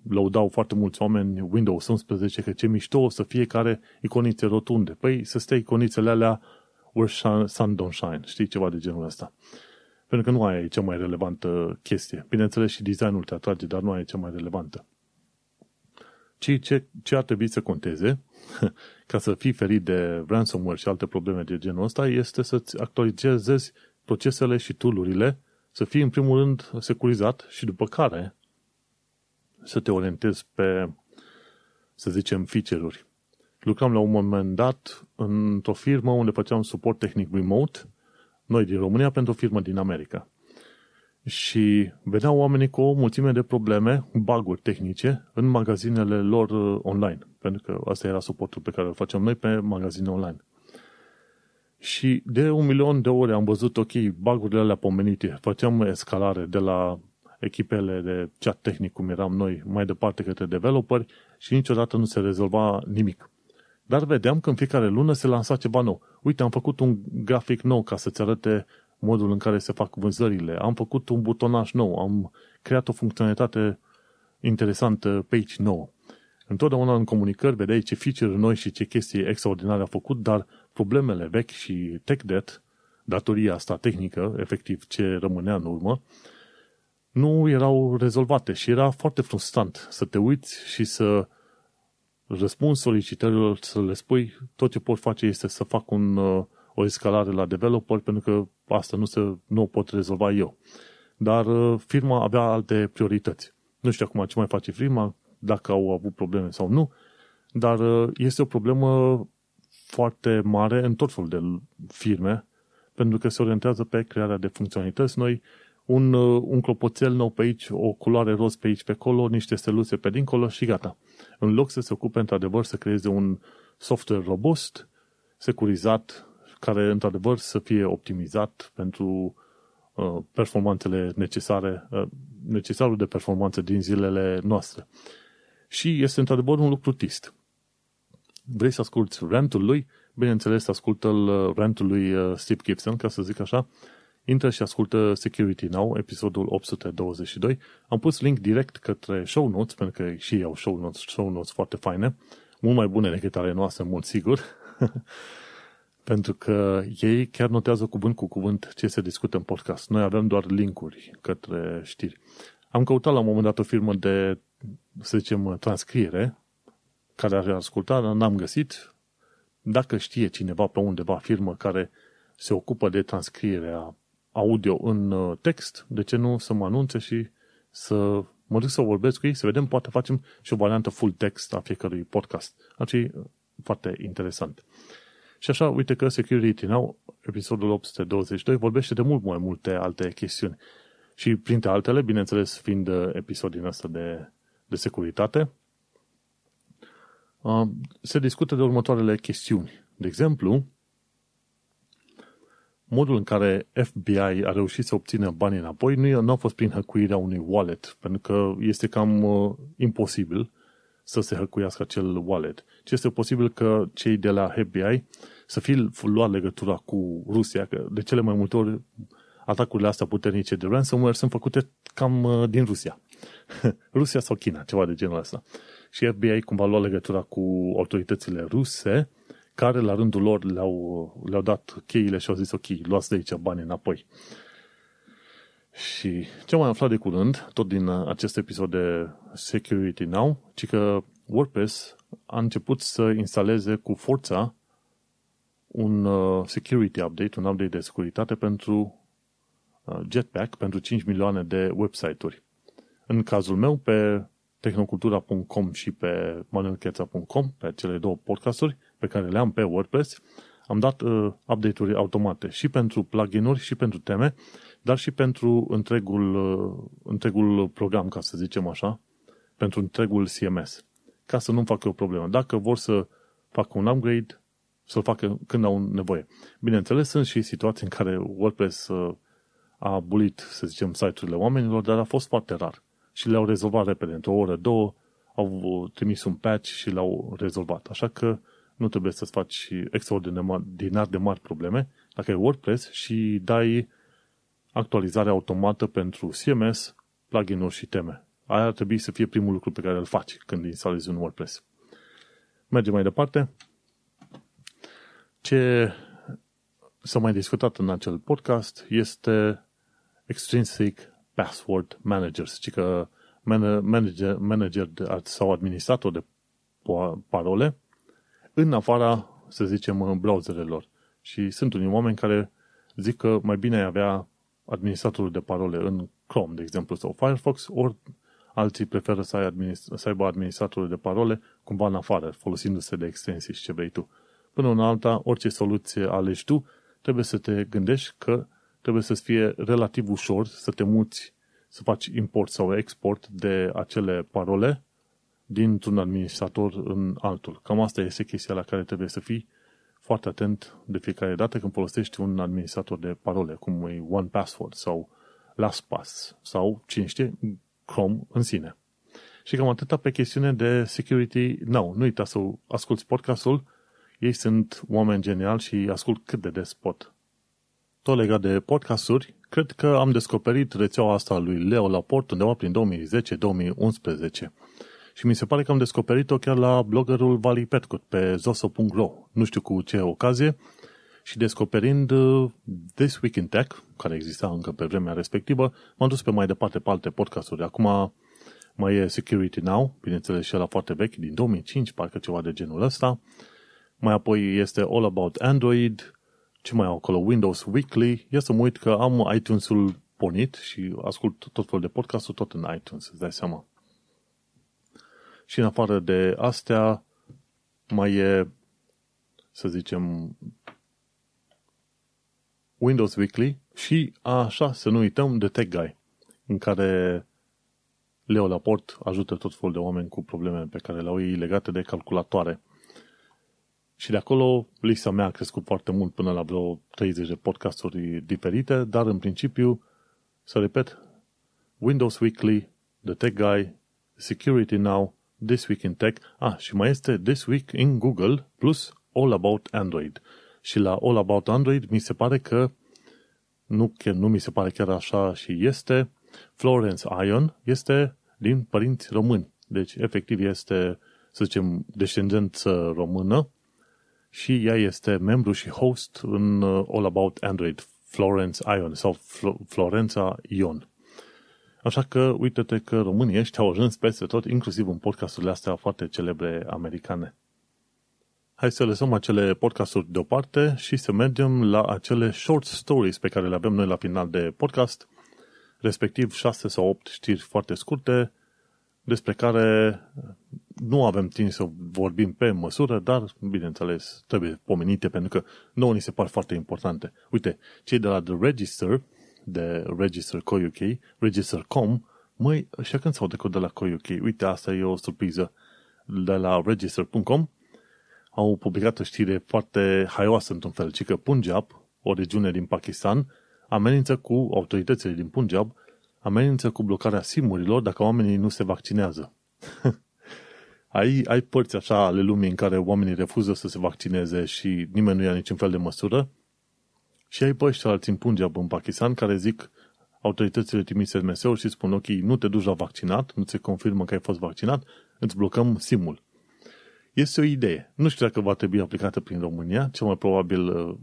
lăudau foarte mulți oameni Windows 11 că ce mișto o să fie care iconițe rotunde. Păi să stea iconițele alea where sun don't shine. Știi, ceva de genul ăsta. Pentru că nu aia e cea mai relevantă chestie. Bineînțeles și designul te atrage, dar nu aia e cea mai relevantă. Ce, ce, ce ar trebui să conteze <laughs> ca să fii ferit de ransomware și alte probleme de genul ăsta este să-ți actualizezi procesele și tool să fii în primul rând securizat și după care să te orientezi pe, să zicem, feature-uri. Lucram la un moment dat într-o firmă unde făceam suport tehnic remote, noi din România, pentru o firmă din America. Și vedeau oamenii cu o mulțime de probleme, bug tehnice, în magazinele lor uh, online. Pentru că asta era suportul pe care îl facem noi pe magazine online. Și de un milion de ore am văzut, ok, bagurile alea pomenite. Făceam escalare de la echipele de chat tehnic, cum eram noi, mai departe către developeri și niciodată nu se rezolva nimic. Dar vedeam că în fiecare lună se lansa ceva nou. Uite, am făcut un grafic nou ca să-ți arate modul în care se fac vânzările. Am făcut un butonaj nou, am creat o funcționalitate interesantă page nouă. Întotdeauna în comunicări vedeai ce feature noi și ce chestii extraordinare a făcut, dar problemele vechi și tech debt, datoria asta tehnică, efectiv ce rămânea în urmă, nu erau rezolvate și era foarte frustrant să te uiți și să răspunzi solicitărilor, să le spui tot ce pot face este să fac un, uh, o escalare la developer pentru că asta nu, se, nu o pot rezolva eu. Dar uh, firma avea alte priorități. Nu știu acum ce mai face firma, dacă au avut probleme sau nu, dar uh, este o problemă foarte mare în tot felul de firme, pentru că se orientează pe crearea de funcționalități noi, un, uh, un clopoțel nou pe aici, o culoare roz pe aici, pe acolo, niște steluțe pe dincolo și gata. În loc să se ocupe într-adevăr să creeze un software robust, securizat, care într-adevăr să fie optimizat pentru uh, performanțele necesare, uh, necesarul de performanță din zilele noastre. Și este într-adevăr un lucru trist. Vrei să asculti rantul lui? Bineînțeles, ascultă-l uh, rantul lui uh, Steve Gibson, ca să zic așa, intră și ascultă Security Now, episodul 822. Am pus link direct către show notes, pentru că și ei au show notes, show notes foarte faine, mult mai bune decât ale noastre, în mod sigur. <laughs> pentru că ei chiar notează cuvânt cu cuvânt ce se discută în podcast. Noi avem doar linkuri către știri. Am căutat la un moment dat o firmă de, să zicem, transcriere, care ar asculta, dar n-am găsit. Dacă știe cineva pe undeva firmă care se ocupă de transcrierea audio în uh, text, de ce nu să mă anunțe și să mă duc să vorbesc cu ei, să vedem, poate facem și o variantă full text a fiecărui podcast. Ar fi uh, foarte interesant. Și așa, uite că Security Now, episodul 822, vorbește de mult mai multe alte chestiuni. Și printre altele, bineînțeles, fiind uh, episod din asta de, de securitate, se discută de următoarele chestiuni. De exemplu, modul în care FBI a reușit să obțină banii înapoi nu, nu a fost prin hăcuirea unui wallet, pentru că este cam uh, imposibil să se hăcuiască acel wallet, ci este posibil că cei de la FBI să fie luat legătura cu Rusia, că de cele mai multe ori atacurile astea puternice de ransomware sunt făcute cam uh, din Rusia. <laughs> Rusia sau China, ceva de genul ăsta. Și FBI cumva lua legătura cu autoritățile ruse, care la rândul lor le-au, le-au dat cheile și au zis ok, luați de aici bani înapoi. Și ce am mai aflat de curând, tot din uh, acest episod de Security Now, ci că WordPress a început să instaleze cu forța un uh, security update, un update de securitate pentru uh, Jetpack, pentru 5 milioane de website-uri. În cazul meu, pe tehnocultura.com și pe manuelcheța.com, pe cele două podcasturi pe care le am pe WordPress, am dat uh, update-uri automate și pentru plugin-uri și pentru teme, dar și pentru întregul, uh, întregul program, ca să zicem așa, pentru întregul CMS, ca să nu facă o problemă. Dacă vor să facă un upgrade, să-l facă când au nevoie. Bineînțeles, sunt și situații în care WordPress uh, a abulit, să zicem, site-urile oamenilor, dar a fost foarte rar. Și le-au rezolvat repede, într-o oră, două, au trimis un patch și l-au rezolvat. Așa că nu trebuie să-ți faci extraordinar de mari probleme. Dacă ai WordPress și dai actualizare automată pentru CMS, plugin-uri și teme. Aia ar trebui să fie primul lucru pe care îl faci când instalezi un WordPress. Mergem mai departe. Ce s-a mai discutat în acel podcast este Extrinsic Password Managers, ci că manager, manager sau administrator de parole în afara, să zicem, browserelor. Și sunt unii oameni care zic că mai bine ai avea administratorul de parole în Chrome, de exemplu, sau Firefox, ori alții preferă să, ai administ- să aibă administratorul de parole cumva în afară, folosindu-se de extensii și ce vrei tu. Până în alta, orice soluție alegi tu, trebuie să te gândești că trebuie să fie relativ ușor să te muți, să faci import sau export de acele parole dintr-un administrator în altul. Cam asta este chestia la care trebuie să fii foarte atent de fiecare dată când folosești un administrator de parole, cum e OnePassword sau LastPass sau, cine știe, Chrome în sine. Și cam atâta pe chestiune de security now. Nu uita să asculti podcastul, ei sunt oameni geniali și ascult cât de des pot. Tot legat de podcasturi, cred că am descoperit rețeaua asta lui Leo Laporte undeva prin 2010-2011. Și mi se pare că am descoperit-o chiar la bloggerul Vali Petcut pe zoso.ro. Nu știu cu ce ocazie. Și descoperind uh, This Week in Tech, care exista încă pe vremea respectivă, m-am dus pe mai departe pe alte podcasturi. Acum mai e Security Now, bineînțeles și la foarte vechi, din 2005, parcă ceva de genul ăsta. Mai apoi este All About Android, ce mai au acolo, Windows Weekly. Ia să mă uit că am iTunes-ul pornit și ascult tot felul de podcasturi tot în iTunes, îți dai seama. Și în afară de astea, mai e, să zicem, Windows Weekly și așa, să nu uităm, de Tech Guy, în care Leo Laport ajută tot felul de oameni cu probleme pe care le-au ei legate de calculatoare. Și de acolo lista mea a crescut foarte mult până la vreo 30 de podcasturi diferite, dar în principiu, să repet, Windows Weekly, The Tech Guy, Security Now, This Week in Tech, ah, și mai este This Week in Google plus All About Android. Și la All About Android mi se pare că, nu, chiar, nu mi se pare chiar așa și este, Florence Ion este din părinți români. Deci, efectiv, este, să zicem, descendență română și ea este membru și host în uh, All About Android, Florence Ion sau Florența Ion. Așa că uite-te că românii ăștia au ajuns peste tot, inclusiv în podcasturile astea foarte celebre americane. Hai să lăsăm acele podcasturi deoparte și să mergem la acele short stories pe care le avem noi la final de podcast, respectiv 6 sau 8 știri foarte scurte, despre care nu avem timp să vorbim pe măsură, dar, bineînțeles, trebuie pomenite pentru că nouă ni se par foarte importante. Uite, cei de la The Register de Register UK, Register.com, măi, și când s-au decut de la UK? Uite, asta e o surpriză. De la Register.com au publicat o știre foarte haioasă într-un fel, ci că Punjab, o regiune din Pakistan, amenință cu autoritățile din Punjab, amenință cu blocarea simurilor dacă oamenii nu se vaccinează. <laughs> ai, ai părți așa ale lumii în care oamenii refuză să se vaccineze și nimeni nu ia niciun fel de măsură și ai păi alții în Punjab, în Pakistan, care zic autoritățile trimise sms și spun ok, nu te duci la vaccinat, nu se confirmă că ai fost vaccinat, îți blocăm simul. Este o idee. Nu știu dacă va trebui aplicată prin România, cel mai probabil uh,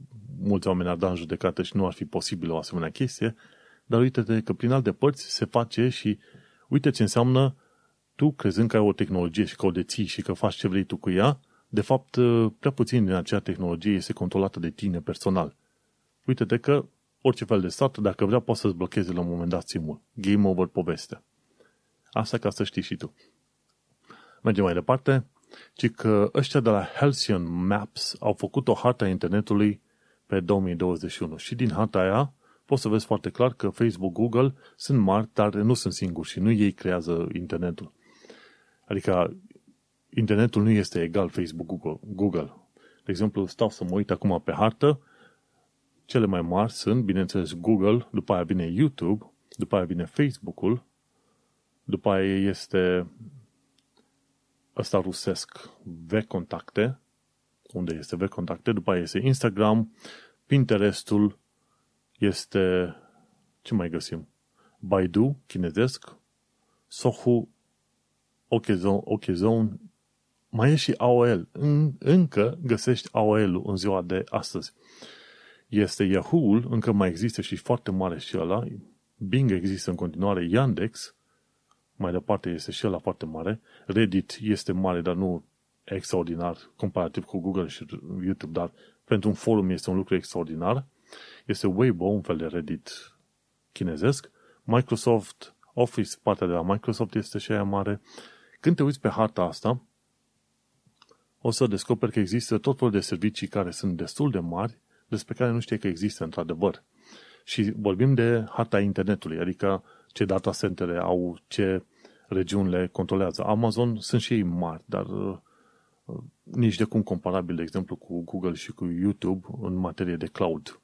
mulți oameni ar da în judecată și nu ar fi posibil o asemenea chestie, dar uite că prin alte părți se face și uite ce înseamnă tu crezând că ai o tehnologie și că o deții și că faci ce vrei tu cu ea, de fapt, uh, prea puțin din acea tehnologie este controlată de tine personal. Uite-te că orice fel de stat, dacă vrea, poate să-ți blocheze la un moment dat simul. Game over poveste. Asta ca să știi și tu. Mergem mai departe, ci că ăștia de la Halcyon Maps au făcut o hartă a internetului pe 2021 și din harta aia poți să vezi foarte clar că Facebook, Google sunt mari, dar nu sunt singuri și nu ei creează internetul. Adică internetul nu este egal Facebook, Google. Google. De exemplu, stau să mă uit acum pe hartă, cele mai mari sunt, bineînțeles, Google, după aia vine YouTube, după aia vine Facebook-ul, după aia este ăsta rusesc, V-contacte, unde este V-contacte, după aia este Instagram, Pinterestul, este, ce mai găsim? Baidu, chinezesc, Sohu, Okezone, Okezone mai e și AOL. În, încă găsești AOL-ul în ziua de astăzi. Este Yahoo-ul, încă mai există și foarte mare și ăla. Bing există în continuare, Yandex, mai departe este și ăla foarte mare. Reddit este mare, dar nu extraordinar comparativ cu Google și YouTube, dar pentru un forum este un lucru extraordinar. Este Weibo, un fel de Reddit chinezesc. Microsoft Office, partea de la Microsoft este și aia mare. Când te uiți pe harta asta, o să descoperi că există tot felul de servicii care sunt destul de mari, despre care nu știi că există într-adevăr. Și vorbim de harta internetului, adică ce data centere au, ce regiuni le controlează. Amazon sunt și ei mari, dar uh, nici de cum comparabil, de exemplu, cu Google și cu YouTube în materie de cloud.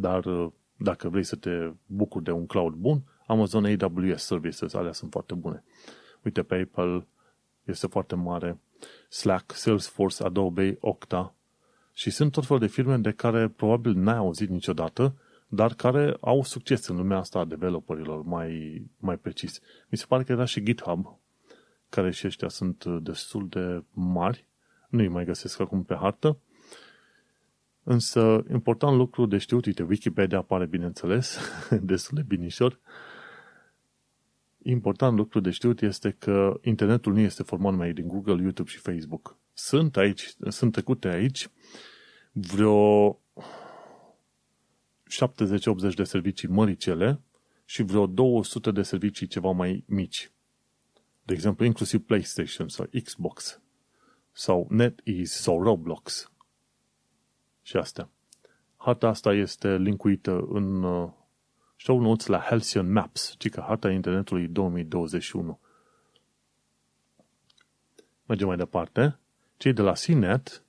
Dar uh, dacă vrei să te bucuri de un cloud bun, Amazon AWS Services, alea sunt foarte bune. Uite, PayPal este foarte mare, Slack, Salesforce, Adobe, Okta și sunt tot felul de firme de care probabil n-ai auzit niciodată, dar care au succes în lumea asta a developerilor, mai, mai precis. Mi se pare că era și GitHub, care și ăștia sunt destul de mari, nu-i mai găsesc acum pe hartă, însă important lucru de știut, uite, Wikipedia apare bineînțeles, <laughs> destul de binișor, important lucru de știut este că internetul nu este format numai din Google, YouTube și Facebook. Sunt aici, sunt trecute aici vreo 70-80 de servicii măricele și vreo 200 de servicii ceva mai mici. De exemplu, inclusiv PlayStation sau Xbox sau NetEase sau Roblox. Și astea. Harta asta este linkuită în uh, show notes la Halcyon Maps, ci că harta internetului 2021. Mergem mai departe. Cei de la CNET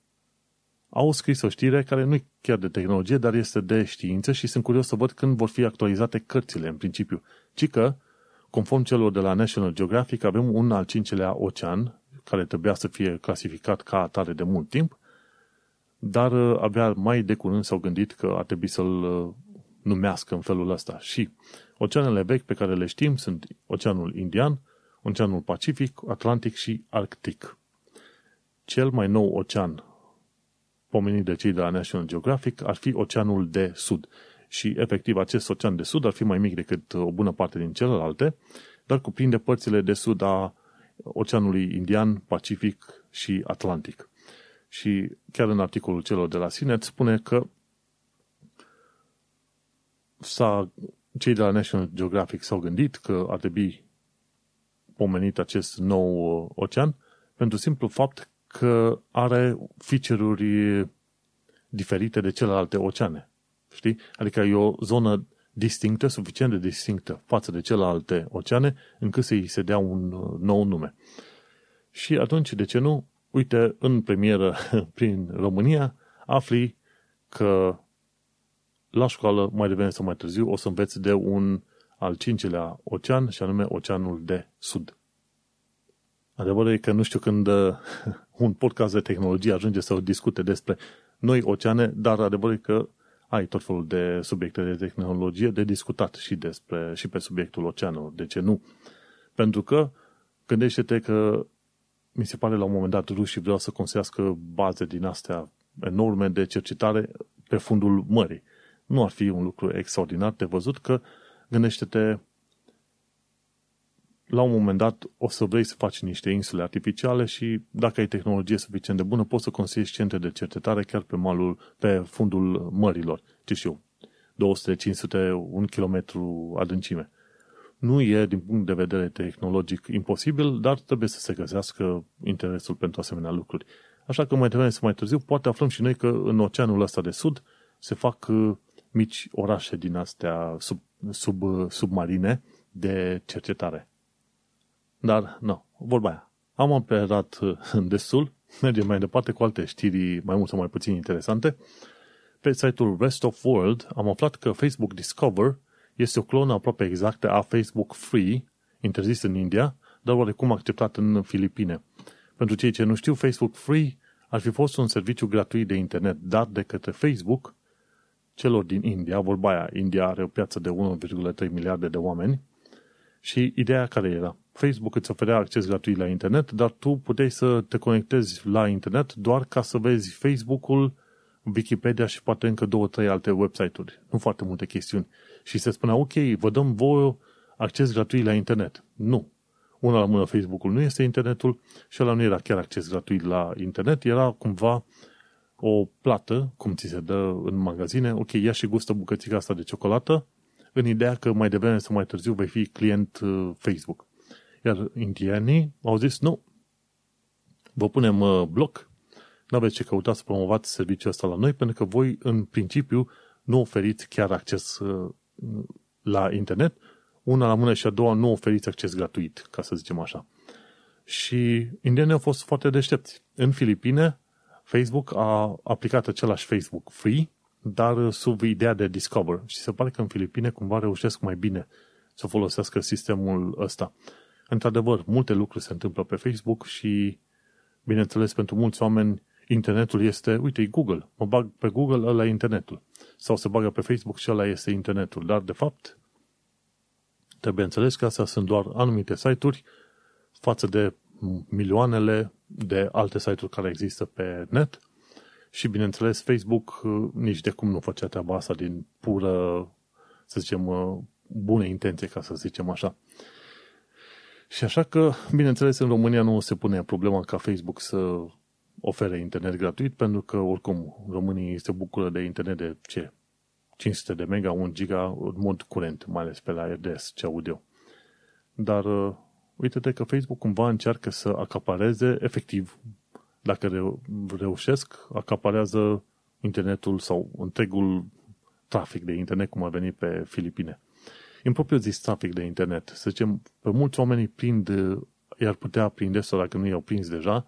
au scris o știre care nu e chiar de tehnologie, dar este de știință și sunt curios să văd când vor fi actualizate cărțile, în principiu. Ci că, conform celor de la National Geographic, avem un al cincelea ocean, care trebuia să fie clasificat ca atare de mult timp, dar uh, abia mai de curând s-au gândit că ar trebui să-l uh, numească în felul ăsta. Și oceanele vechi pe care le știm sunt Oceanul Indian, Oceanul Pacific, Atlantic și Arctic. Cel mai nou ocean pomenit de cei de la National Geographic ar fi Oceanul de Sud. Și efectiv acest ocean de sud ar fi mai mic decât o bună parte din celelalte, dar cuprinde părțile de sud a Oceanului Indian, Pacific și Atlantic. Și chiar în articolul celor de la Sinet spune că s-a, cei de la National Geographic s-au gândit că ar trebui pomenit acest nou uh, ocean pentru simplu fapt că are feature-uri diferite de celelalte oceane. Știi? Adică e o zonă distinctă, suficient de distinctă față de celelalte oceane, încât să-i se dea un uh, nou nume. Și atunci, de ce nu? Uite, în premieră <laughs> prin România, afli că la școală, mai devreme sau mai târziu, o să înveți de un al cincilea ocean, și anume Oceanul de Sud. Adevărul e că nu știu când uh, <laughs> un podcast de tehnologie ajunge să discute despre noi oceane, dar adevărul e că ai tot felul de subiecte de tehnologie de discutat și, despre, și pe subiectul oceanelor. De ce nu? Pentru că gândește-te că mi se pare la un moment dat rușii vreau să construiască baze din astea enorme de cercetare pe fundul mării. Nu ar fi un lucru extraordinar de văzut că gândește-te la un moment dat o să vrei să faci niște insule artificiale și dacă ai tehnologie suficient de bună, poți să construiești centre de cercetare chiar pe malul, pe fundul mărilor. Ce știu, 200, 500, un kilometru adâncime. Nu e, din punct de vedere tehnologic, imposibil, dar trebuie să se găsească interesul pentru asemenea lucruri. Așa că mai devreme să mai târziu, poate aflăm și noi că în oceanul ăsta de sud se fac uh, mici orașe din astea sub, sub, uh, submarine de cercetare. Dar, nu, vorba aia. Am operat uh, destul, <laughs> mergem mai departe cu alte știri mai mult sau mai puțin interesante. Pe site-ul Rest of World am aflat că Facebook Discover este o clonă aproape exactă a Facebook Free, interzis în India, dar oarecum acceptat în Filipine. Pentru cei ce nu știu, Facebook Free ar fi fost un serviciu gratuit de internet dat de către Facebook celor din India, vorba aia, India are o piață de 1,3 miliarde de oameni și ideea care era? Facebook îți oferea acces gratuit la internet, dar tu puteai să te conectezi la internet doar ca să vezi Facebook-ul, Wikipedia și poate încă două, trei alte website-uri. Nu foarte multe chestiuni. Și se spunea, ok, vă dăm voi acces gratuit la internet. Nu. Una la mână Facebook-ul nu este internetul și ăla nu era chiar acces gratuit la internet, era cumva o plată, cum ți se dă în magazine, ok, ia și gustă bucățica asta de ciocolată, în ideea că mai devreme sau mai târziu vei fi client uh, Facebook. Iar indienii au zis, nu, vă punem uh, bloc, nu aveți ce căuta să promovați serviciul ăsta la noi, pentru că voi, în principiu, nu oferiți chiar acces uh, la internet, una la mână și a doua nu oferiți acces gratuit, ca să zicem așa. Și indienii au fost foarte deștepți. În Filipine, Facebook a aplicat același Facebook Free, dar sub ideea de Discover. Și se pare că în Filipine cumva reușesc mai bine să folosească sistemul ăsta. Într-adevăr, multe lucruri se întâmplă pe Facebook și, bineînțeles, pentru mulți oameni, internetul este, uite, e Google. Mă bag pe Google, ăla e internetul. Sau se bagă pe Facebook și ăla este internetul. Dar, de fapt, trebuie înțeles că astea sunt doar anumite site-uri față de milioanele de alte site-uri care există pe net și, bineînțeles, Facebook uh, nici de cum nu făcea treaba asta din pură, să zicem, uh, bune intenție, ca să zicem așa. Și așa că, bineînțeles, în România nu se pune problema ca Facebook să ofere internet gratuit, pentru că, oricum, românii se bucură de internet de ce? 500 de mega, 1 giga în mod curent, mai ales pe la RDS, ce audio. Dar uh, uite-te că Facebook cumva încearcă să acapareze efectiv, dacă reu- reușesc, acaparează internetul sau întregul trafic de internet, cum a venit pe Filipine. În propriu zis trafic de internet, să zicem, pe mulți oameni prind, i-ar putea prinde, sau dacă nu i-au prins deja,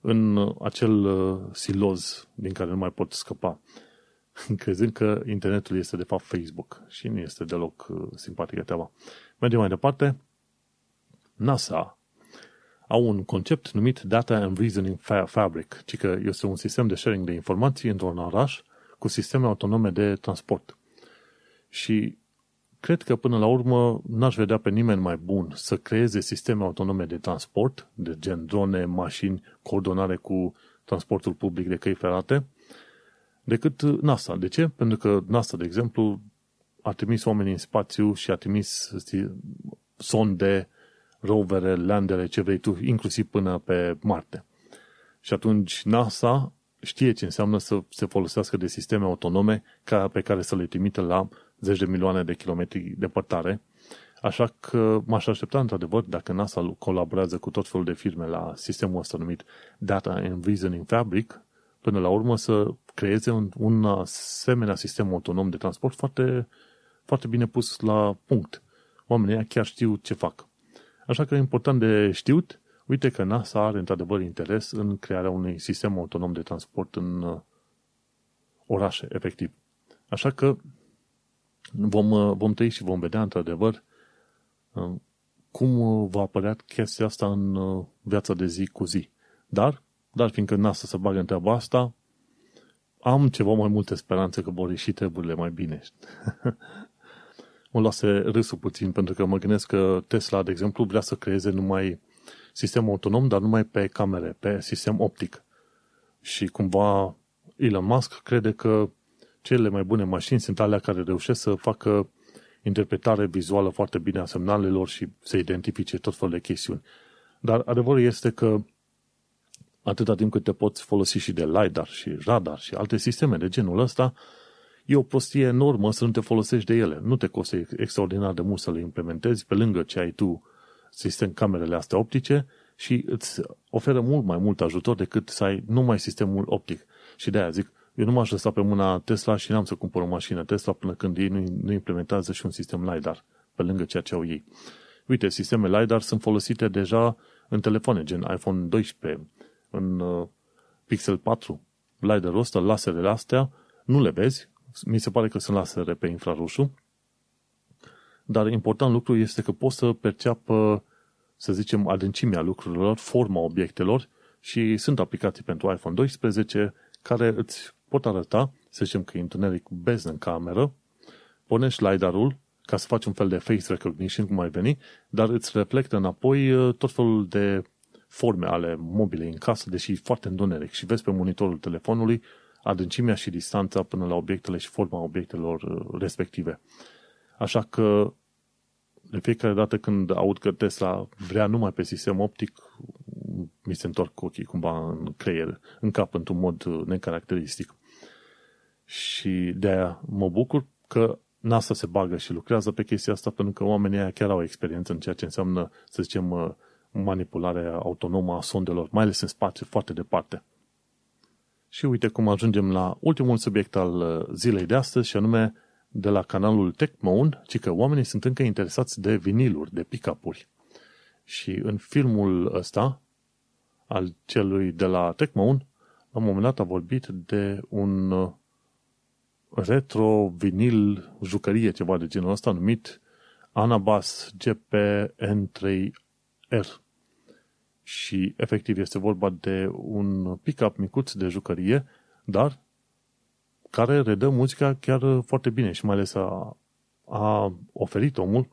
în acel uh, siloz din care nu mai pot scăpa, <laughs> crezând că internetul este de fapt Facebook și nu este deloc uh, simpatică treaba. Mergem mai departe. NASA au un concept numit Data and Reasoning Fabric, ci că este un sistem de sharing de informații într-un oraș cu sisteme autonome de transport. Și cred că până la urmă n-aș vedea pe nimeni mai bun să creeze sisteme autonome de transport, de gen drone, mașini, coordonare cu transportul public de căi ferate, decât NASA. De ce? Pentru că NASA, de exemplu, a trimis oameni în spațiu și a trimis sonde, rovere, landere, ce vrei tu, inclusiv până pe Marte. Și atunci NASA știe ce înseamnă să se folosească de sisteme autonome ca, pe care să le trimite la zeci de milioane de kilometri departare, așa că m-aș aștepta într-adevăr dacă NASA colaborează cu tot felul de firme la sistemul ăsta numit Data and Reasoning Fabric, până la urmă să creeze un, un asemenea sistem autonom de transport foarte, foarte bine pus la punct. Oamenii chiar știu ce fac. Așa că e important de știut, uite că NASA are într-adevăr interes în crearea unui sistem autonom de transport în uh, orașe, efectiv. Așa că vom, uh, vom trăi și vom vedea, într-adevăr, uh, cum va apărea chestia asta în viața de zi cu zi. Dar, dar fiindcă NASA să bagă în treaba asta, am ceva mai multe speranțe că vor ieși treburile mai bine. <laughs> mă lase râsul puțin, pentru că mă gândesc că Tesla, de exemplu, vrea să creeze numai sistem autonom, dar numai pe camere, pe sistem optic. Și cumva Elon Musk crede că cele mai bune mașini sunt alea care reușesc să facă interpretare vizuală foarte bine a semnalelor și să identifice tot felul de chestiuni. Dar adevărul este că atâta timp cât te poți folosi și de LiDAR și radar și alte sisteme de genul ăsta, e o prostie enormă să nu te folosești de ele. Nu te costă extraordinar de mult să le implementezi pe lângă ce ai tu sistem camerele astea optice și îți oferă mult mai mult ajutor decât să ai numai sistemul optic. Și de aia zic, eu nu m-aș lăsa pe mâna Tesla și n-am să cumpăr o mașină Tesla până când ei nu, nu implementează și un sistem LiDAR pe lângă ceea ce au ei. Uite, sisteme LiDAR sunt folosite deja în telefoane, gen iPhone 12, în uh, Pixel 4. LiDAR-ul ăsta, laserele astea, nu le vezi, mi se pare că sunt lasere pe infraroșu, dar important lucru este că poți să perceapă, să zicem, adâncimea lucrurilor, forma obiectelor și sunt aplicații pentru iPhone 12 care îți pot arăta, să zicem că e întuneric bez în cameră, pornești LiDAR-ul ca să faci un fel de face recognition, cum ai veni, dar îți reflectă înapoi uh, tot felul de forme ale mobilei în casă, deși foarte întuneric și vezi pe monitorul telefonului adâncimea și distanța până la obiectele și forma obiectelor uh, respective. Așa că de fiecare dată când aud că Tesla vrea numai pe sistem optic, mi se întorc ochii cumva în creier, în cap, într-un mod uh, necaracteristic. Și de aia mă bucur că NASA se bagă și lucrează pe chestia asta pentru că oamenii aia chiar au experiență în ceea ce înseamnă, să zicem, uh, manipularea autonomă a sondelor, mai ales în spațiu foarte departe. Și uite cum ajungem la ultimul subiect al uh, zilei de astăzi și anume de la canalul TechMoan, ci că oamenii sunt încă interesați de viniluri, de pick-up-uri. Și în filmul ăsta, al celui de la TechMoan, la un moment dat a vorbit de un uh, retro vinil jucărie, ceva de genul ăsta, numit Anabas GPN3R și efectiv este vorba de un pick-up micuț de jucărie, dar care redă muzica chiar foarte bine și mai ales a, a oferit omul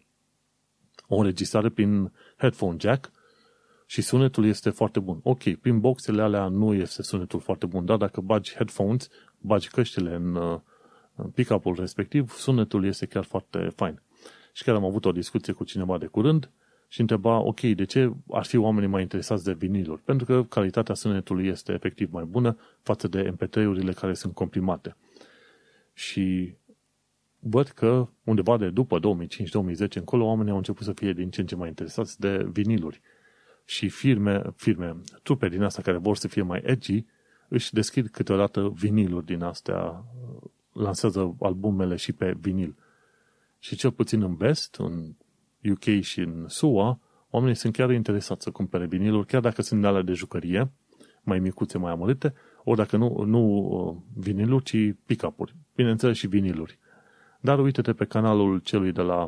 o înregistrare prin headphone jack și sunetul este foarte bun. Ok, prin boxele alea nu este sunetul foarte bun, dar dacă bagi headphones, bagi căștile în, în pick-up-ul respectiv, sunetul este chiar foarte fain. Și chiar am avut o discuție cu cineva de curând și întreba, ok, de ce ar fi oamenii mai interesați de viniluri? Pentru că calitatea sunetului este efectiv mai bună față de MP3-urile care sunt comprimate. Și văd că undeva de după 2005-2010 încolo oamenii au început să fie din ce în ce mai interesați de viniluri. Și firme, firme, trupe din astea care vor să fie mai edgy, își deschid câteodată viniluri din astea, lansează albumele și pe vinil. Și cel puțin în vest, în UK și în SUA, oamenii sunt chiar interesați să cumpere viniluri, chiar dacă sunt alea de jucărie, mai micuțe, mai amărâte, ori dacă nu, nu uh, viniluri, ci pick-up-uri. Bineînțeles și viniluri. Dar uite-te pe canalul celui de la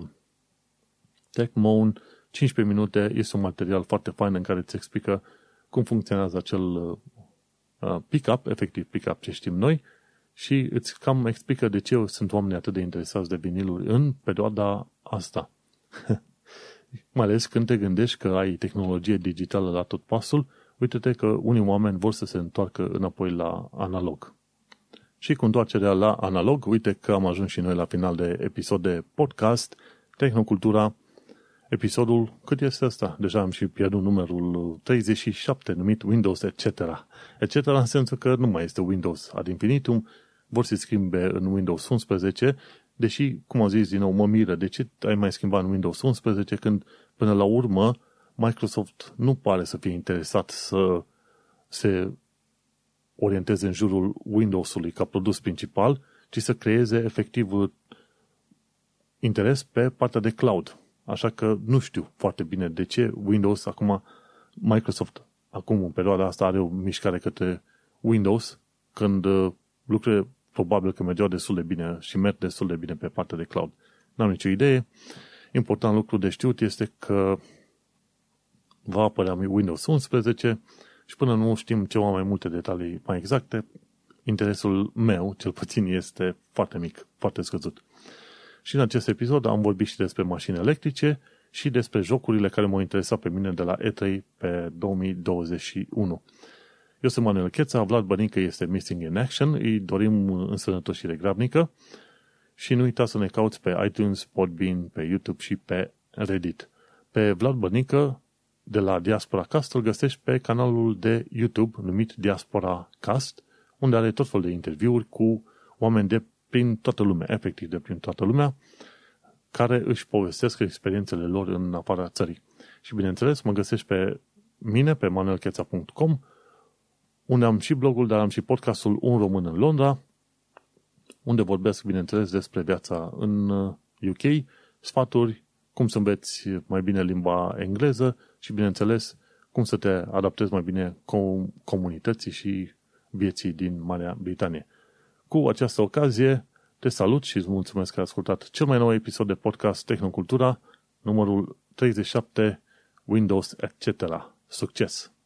TechMoan, 15 minute, este un material foarte fain în care îți explică cum funcționează acel uh, pick-up, efectiv pick-up ce știm noi, și îți cam explică de ce sunt oamenii atât de interesați de viniluri în perioada asta. <laughs> Mai ales când te gândești că ai tehnologie digitală la tot pasul, uite-te că unii oameni vor să se întoarcă înapoi la analog. Și cu întoarcerea la analog, uite că am ajuns și noi la final de episod de podcast Tehnocultura. Episodul, cât este asta? Deja am și pierdut numărul 37, numit Windows, etc. Etc. în sensul că nu mai este Windows ad infinitum, vor să schimbe în Windows 11 Deși, cum au zis din nou, mă miră, de ce ai mai schimbat în Windows 11 când, până la urmă, Microsoft nu pare să fie interesat să se orienteze în jurul Windows-ului ca produs principal, ci să creeze efectiv interes pe partea de cloud. Așa că nu știu foarte bine de ce Windows acum, Microsoft acum în perioada asta are o mișcare către Windows când uh, lucrurile probabil că mergeau destul de bine și merg destul de bine pe partea de cloud. N-am nicio idee. Important lucru de știut este că va apărea Windows 11 și până nu știm ceva mai multe detalii mai exacte, interesul meu, cel puțin, este foarte mic, foarte scăzut. Și în acest episod am vorbit și despre mașini electrice și despre jocurile care m-au interesat pe mine de la E3 pe 2021. Eu sunt Manuel Cheța, Vlad Bănică este Missing in Action, îi dorim însănătoșire grabnică și nu uita să ne cauți pe iTunes, Podbean, pe YouTube și pe Reddit. Pe Vlad Bănică de la Diaspora Cast îl găsești pe canalul de YouTube numit Diaspora Cast, unde are tot fel de interviuri cu oameni de prin toată lumea, efectiv de prin toată lumea, care își povestesc experiențele lor în afara țării. Și bineînțeles, mă găsești pe mine, pe manuelcheța.com, unde am și blogul, dar am și podcastul Un Român în Londra, unde vorbesc, bineînțeles, despre viața în UK, uh, sfaturi, cum să înveți mai bine limba engleză și, bineînțeles, cum să te adaptezi mai bine comunității și vieții din Marea Britanie. Cu această ocazie, te salut și îți mulțumesc că ai ascultat cel mai nou episod de podcast Tehnocultura, numărul 37, Windows, etc. Succes!